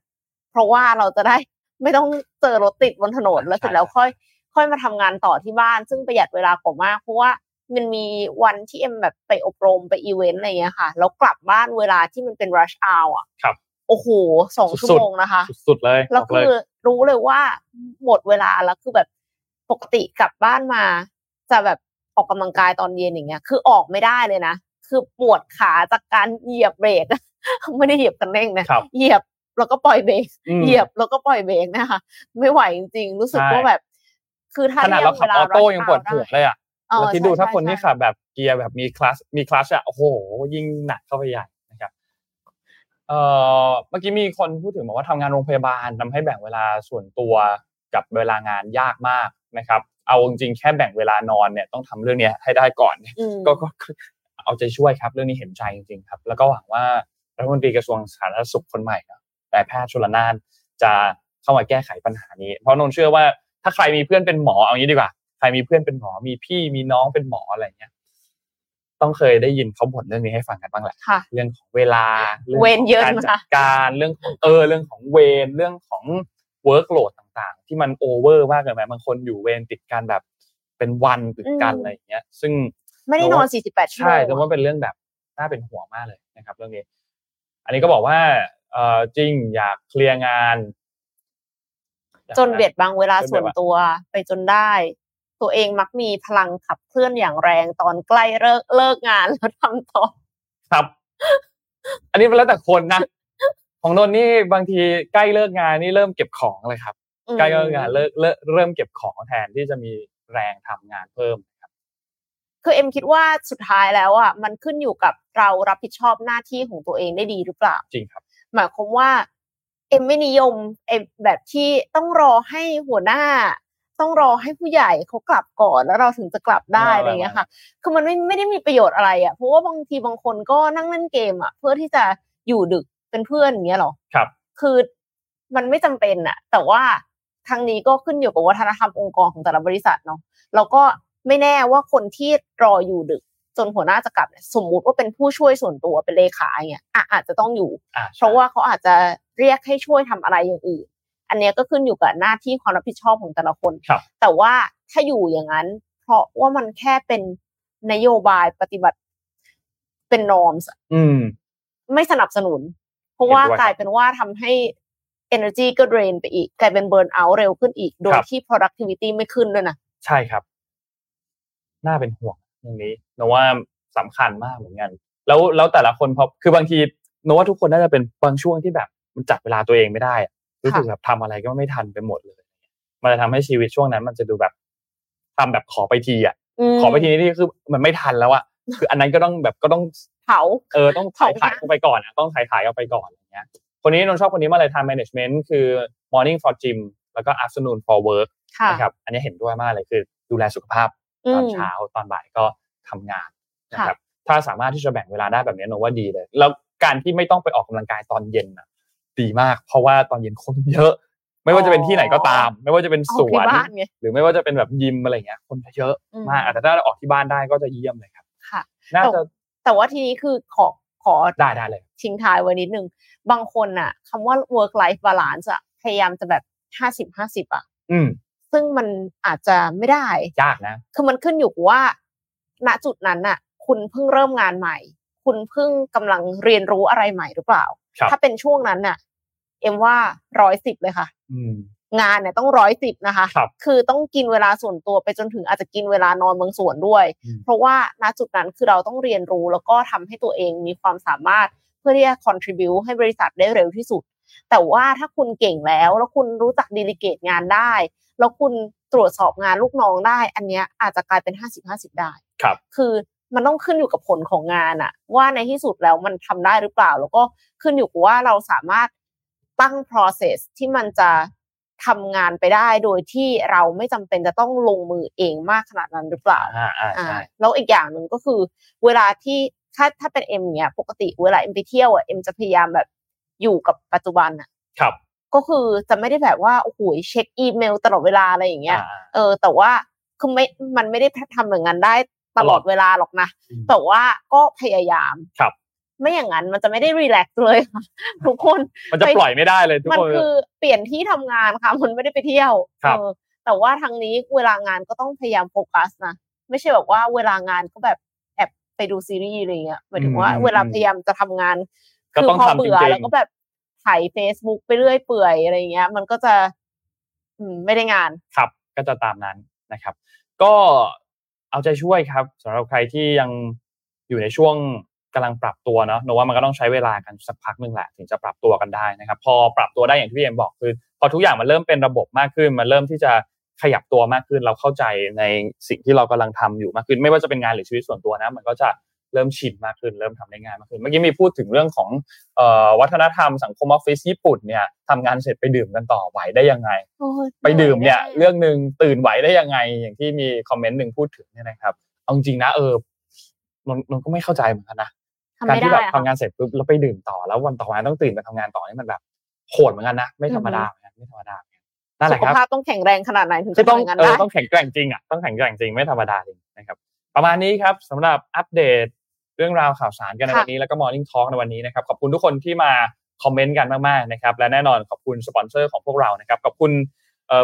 เพราะว่าเราจะได้ไม่ต้องเจอรถติดบนถนนแล้วเสร็จแล้วค่อย ค่อยมาทำงานต่อที่บ้าน ซึ่งประหยัดเวลากว่ามาก เพราะว่ามันมีวันที่เอ็มแบบไปอบรมไปอีเวนต์อะไรเงี้ยค่ะแล้วกลับบ้านเวลาที่มันเป็น rush hour อะครับโอ้โหสองชั่วโมงนะคะ สุดเลยแล้วคือรู้เลยว่าหมดเวลาแล้วคือแบบปกติกลับบ้านมา จะแบบออกกำลังกายตอนเย็นอย่างเงี้ย คือออกไม่ได้เลยนะ คือปวดขาจากการเหยียบเบรกไม่ได้เหยียบคันเร่งนะเหยียบแล้วก็ปล่อยเบรกเหยียบแล้วก็ปล่อยเบรกนะคะไม่ไหวจริงๆรู้สึกว่าแบบ คือถ้าเรียกเวลาออโต้ยังปวดหัวเลยอะแล้วที่ดูถ้าคนที่ขับแบบเกียร์แบบมีคลาสมีคลาสอะโอ้โห ยิ่งหนักเข้าไปใหญ่นะครับเอ่อเมื่อกี้มีคนพูดถึงบอกว่าทำงานโรงพยาบาลทำให้แบ่งเวลาส่วนตัวกับเวลางานยากมากนะครับ เอาจริงๆแค่แบ่งเวลานอนเนี่ยต้องทำเรื่องนี้ให้ได้ก่อนก็ก็ เอาใจช่วยครับ เรื่องนี้เห็นใจจริงๆครับ แล้วก็หวังว่ารัฐมนตรีกระทรวงสาธารณสุขคนใหม่นะแต่แพทย์ชลนานจะเข้ามาแก้ไขปัญหานี้ เพราะนนเชื่อว่าถ้าใครมีเพื่อนเป็นหมอเอางี้ดีกว่า ใครมีเพื่อนเป็นหมอ มีพี่มีน้องเป็นหมออะไรเงี้ย ต้องเคยได้ยินเขาบ่นเรื่องนี้ให้ฟังกันบ้างแหละเรื่องของเวลาเรื่องการจัดการเรื่องของเออเรื่องของเวรเรื่องของ workload ต่างๆ ที่มันโอเวอร์มากเลยไหมบางคนอยู่เวรติดกันแบบเป็นวันติดกันอะไรอย่างเงี้ย ซึ่ง ไม่ได้นอน 48 ชั่วโมงใช่แต่ว่าเป็นเรื่องแบบน่าเป็นห่วงมากเลยนะครับเรื่องนี้ อันนี้ก็บอกว่าเออจริงอยากเคลียร์งาน จนเบียดบังเวลาส่วนตัวไปจนได้ ตัวเองมักมีพลังขับเคลื่อนอย่างแรงตอนใกล้เลิกเลิกงานแล้วทำต่อครับ อันนี้เป็นแล้วแต่คนนะของนนนี่บางทีใกล้เลิกงานนี่เริ่มเก็บของเลยครับ ใกล้เลิกงานเลิกเริ่มเก็บของแทนที่จะมีแรงทำงานเพิ่ม คือเอ็มคิดว่าสุดท้ายแล้วอะมันขึ้นอยู่กับเรารับผิดชอบหน้าที่ของตัวเองได้ดีหรือเปล่าจริงครับ หมายความว่าเอ็มไม่นิยมเอ็มแบบที่ต้องรอให้หัวหน้า ต้องรอให้ผู้ใหญ่เขากลับก่อนแล้วเราถึงจะกลับได้อะไรเงี้ยค่ะ คือมันไม่ไม่ได้มีประโยชน์อะไรอะเพราะว่าบางทีบางคนก็นั่งเล่นเกมอะ เพื่อที่จะอยู่ดึกเป็นเพื่อนอย่างเงี้ยหรอครับ คือมันไม่จำเป็นอะ แต่ว่าทางนี้ก็ขึ้นอยู่กับวัฒนธรรมองค์กรของแต่ละบริษัทเนาะแล้วก็ ไม่แน่ว่าคนที่รออยู่ดึกจนหัวหน้าจะกลับเนี่ยสมมุติว่าเป็นผู้ช่วยส่วนตัวเป็นเลขาเนี่ยอาจจะต้องอยู่ เพราะว่าเขาอาจจะเรียกให้ช่วยทำอะไรอย่างอื่น อันนี้ก็ขึ้นอยู่กับหน้าที่ความรับผิดชอบของแต่ละคน แต่ว่าถ้าอยู่อย่างนั้น เพราะว่ามันแค่เป็นนโยบายปฏิบัติเป็นนอมส์ไม่สนับสนุน เพราะว่ากลายเป็นว่าทำให้ energy ก็ drain ไปอีก กลายเป็น burn out เร็วขึ้นอีก โดยที่ productivity ไม่ขึ้นด้วยนะ ใช่ครับ น่าเป็นห่วงตรงนี้นว่าสำคัญมากเหมือนกัน แล้วแล้วแต่ละคนพอคือบางทีนว่าทุกคนน่าจะเป็นบางช่วงที่แบบมันจัดเวลาตัวเองไม่ได้รู้สึกแบบทำอะไรก็ไม่ทันไปหมดเลย มันจะทำให้ชีวิตช่วงนั้น มันจะดูแบบทำแบบขอไปทีอะขอไปทีนี่คือมันไม่ทันแล้วอะคืออันนั้นก็ต้องแบบก็ต้องเผาเออต้องถ่ายถ่ายไปก่อนอะต้องถ่ายถ่ายเอาไปก่อนอย่างเงี้ยคนนี้นนชอบคนนี้มาเลย time management คือ morning for gym แล้วก็ afternoon for work นะครับอันนี้เห็นด้วยมากเลยคือ ดูแลสุขภาพ ตอนเช้าตอนบ่ายก็ทำงานนะครับถ้าสามารถที่จะแบ่งเวลาได้แบบนี้นนว่าดีเลย แล้วการที่ไม่ต้องไปออกกำลังกายตอนเย็นอะดีมาก เพราะว่าตอนเย็นคนเยอะ ไม่ว่าจะเป็นที่ไหนก็ตาม ไม่ว่าจะเป็นสวนหรือไม่ว่าจะเป็นแบบยิมอะไรเงี้ย คนเยอะมากแต่ถ้าออกที่บ้านได้ก็จะเยี่ยมเลยครับค่ะน่าจะแต่ว่าทีนี้คือขอขอได้ได้เลยทิ้งท้ายไว้นิดนึง บางคนอะคำว่า work life balance อะพยายามจะแบบห้าสิบห้าสิบอะ อืม ซึ่งมันอาจจะไม่ได้ยากนะ คือมันขึ้นอยู่กับว่า ณจุดนั้นน่ะ คุณเพิ่งเริ่มงานใหม่ คุณเพิ่งกำลังเรียนรู้อะไรใหม่หรือเปล่า ถ้าเป็นช่วงนั้นน่ะ เอ็มว่าร้อยสิบเลยค่ะงานเนี่ยต้องร้อยสิบนะคะคคือต้องกินเวลาส่วนตัวไปจนถึงอาจจะกินเวลานอนบางส่วนด้วย เพราะว่าณจุดนั้นคือเราต้องเรียนรู้แล้วก็ทำให้ตัวเองมีความสามารถเพื่อที่จะ contribu ให้บริษัทได้เร็วที่สุด แต่ว่าถ้าคุณเก่งแล้ว แล้วคุณรู้จักดีลิเกตงานได้ แล้วคุณตรวจสอบงานลูกน้องได้ อันนี้อาจจะกลายเป็นห้าสิบห้าสิบได้ครับคือมันต้องขึ้นอยู่กับผลของงานอะว่าในที่สุดแล้วมันทำได้หรือเปล่า แล้วก็ขึ้นอยู่กับว่าเราสามารถตั้ง process ที่มันจะทำงานไปได้โดยที่เราไม่จำเป็นจะต้องลงมือเองมากขนาดนั้นหรือเปล่าอ่าอ่าแล้วอีกอย่างหนึ่งก็คือ เวลาที่ถ้าถ้าเป็นเอ็มเนี่ยปกติเวลาเอ็มไปเที่ยวอะเอ็มจะพยายามแบบ อยู่กับปัจจุบันอะครับ ก็คือจะไม่ได้แบบว่าโอ้โหเช็คอีเมลตลอดเวลาอะไรอย่างเงี้ย เออ แต่ว่าคือไม่มันไม่ได้ทำอย่างนั้นได้ตลอดเวลาหรอกนะแต่ว่าก็พยายามครับ ไม่อย่างนั้นมันจะไม่ได้ relax เลยค่ะทุกคนมันจะปล่อยไม่ได้เลยทุกคนมันคือเปลี่ยนที่ทำงานค่ะมันไม่ได้ไปเที่ยวแต่ว่าทางนี้เวลางานก็ต้องพยายามโฟกัสนะไม่ใช่แบบว่าเวลางานก็แบบแอบไปดูซีรีส์อะไรเงี้ยหมายถึงว่าเวลาพยายามจะทำงาน คือพอเบื่อแล้วก็แบบถ่ายเฟซบุ๊กไปเรื่อยเปื่อยอะไรเงี้ย มันก็จะอืมไม่ได้งานครับ ก็จะตามนั้นนะครับ ก็เอาใจช่วยครับสำหรับใครที่ยังอยู่ในช่วงกำลังปรับตัวเนาะนว่ามันก็ต้องใช้เวลากันสักพักหนึ่งแหละถึงจะปรับตัวกันได้นะครับ พอปรับตัวได้อย่างที่พี่เอ็มบอกคือ พอทุกอย่างมันเริ่มเป็นระบบมากขึ้น มันเริ่มที่จะขยับตัวมากขึ้น เราเข้าใจในสิ่งที่เรากำลังทำอยู่มากขึ้น ไม่ว่าจะเป็นงานหรือชีวิตส่วนตัวนะ มันก็จะ เริ่มชินมากขึ้น เริ่มทำได้ง่ายมากขึ้น เมื่อกี้มีพูดถึงเรื่องของวัฒนธรรมสังคมออฟฟิศญี่ปุ่นเนี่ยทำงานเสร็จไปดื่มกันต่อไหวได้ยังไง ไปดื่มเนี่ยเรื่องหนึ่งตื่นไหวได้ยังไง อย่างที่มีคอมเมนต์หนึ่งพูดถึงเนี่ยนะครับเอาจริงนะเออมันก็ไม่เข้าใจเหมือนกันนะการที่แบบทำงานเสร็จปุ๊บแล้วไปดื่มต่อแล้ววันต่อมาต้องตื่นไปทำงานต่อนี่มันแบบโหดเหมือนกันนะไม่ธรรมดาไม่ธรรมดานั่นแหละครับสุขภาพต้องแข็งแรงขนาดไหนถึงจะต้องเออต้องแข็งแกร่งจริงอะต้องแข็งแกร่งจริงไม่ธรรมดาจริงนะครับ ประมาณนี้ครับสำหรับอัปเดต เรื่องราวข่าวสารกันในวันนี้แล้วก็ Morning Talk ในวันนี้นะครับขอบคุณทุกคนที่มาคอมเมนต์กันมากๆนะครับและแน่นอนขอบคุณสปอนเซอร์ของพวกเรานะครับขอบคุณ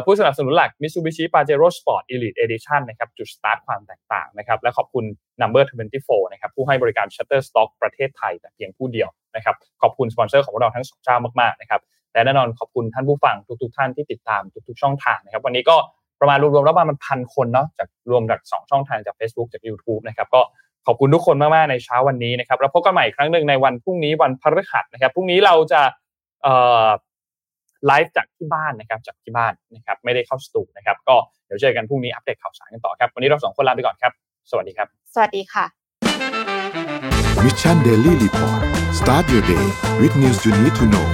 ผู้สนับสนุนหลัก Mitsubishi Pajero Sport Elite Edition นะครับจุดสตาร์ทความแตกต่างนะครับและขอบคุณ Number 24นะครับผู้ให้บริการ Shutterstock ประเทศไทย แต่เพียงผู้เดียวนะครับขอบคุณสปอนเซอร์ของเราทั้งสองเจ้ามากๆนะครับและแน่นอนขอบคุณท่านผู้ฟังทุกๆ ท่านที่ติดตามทุกๆ ช่องทางนะครับวันนี้ก็ประมาณรวมๆแล้วประมาณพันคนเนาะจากรวมจาก2ช่องทางจาก Facebook จาก YouTube นะครับก็ ขอบคุณทุกคนมาก ๆ ในเช้าวันนี้นะครับ แล้วพบกันใหม่อีกครั้งหนึ่งในวันพรุ่งนี้วันพฤหัสนะครับ พรุ่งนี้เราจะไลฟ์จากที่บ้านนะครับ จากที่บ้านนะครับ ไม่ได้เข้าสตูนะครับ ก็เดี๋ยวเจอกันพรุ่งนี้อัปเดตข่าวสารกันต่อครับ วันนี้เราสองคนลาไปก่อนครับ สวัสดีครับ สวัสดีค่ะมิชชันเดลี่รีพอร์ต start your day with news you need to know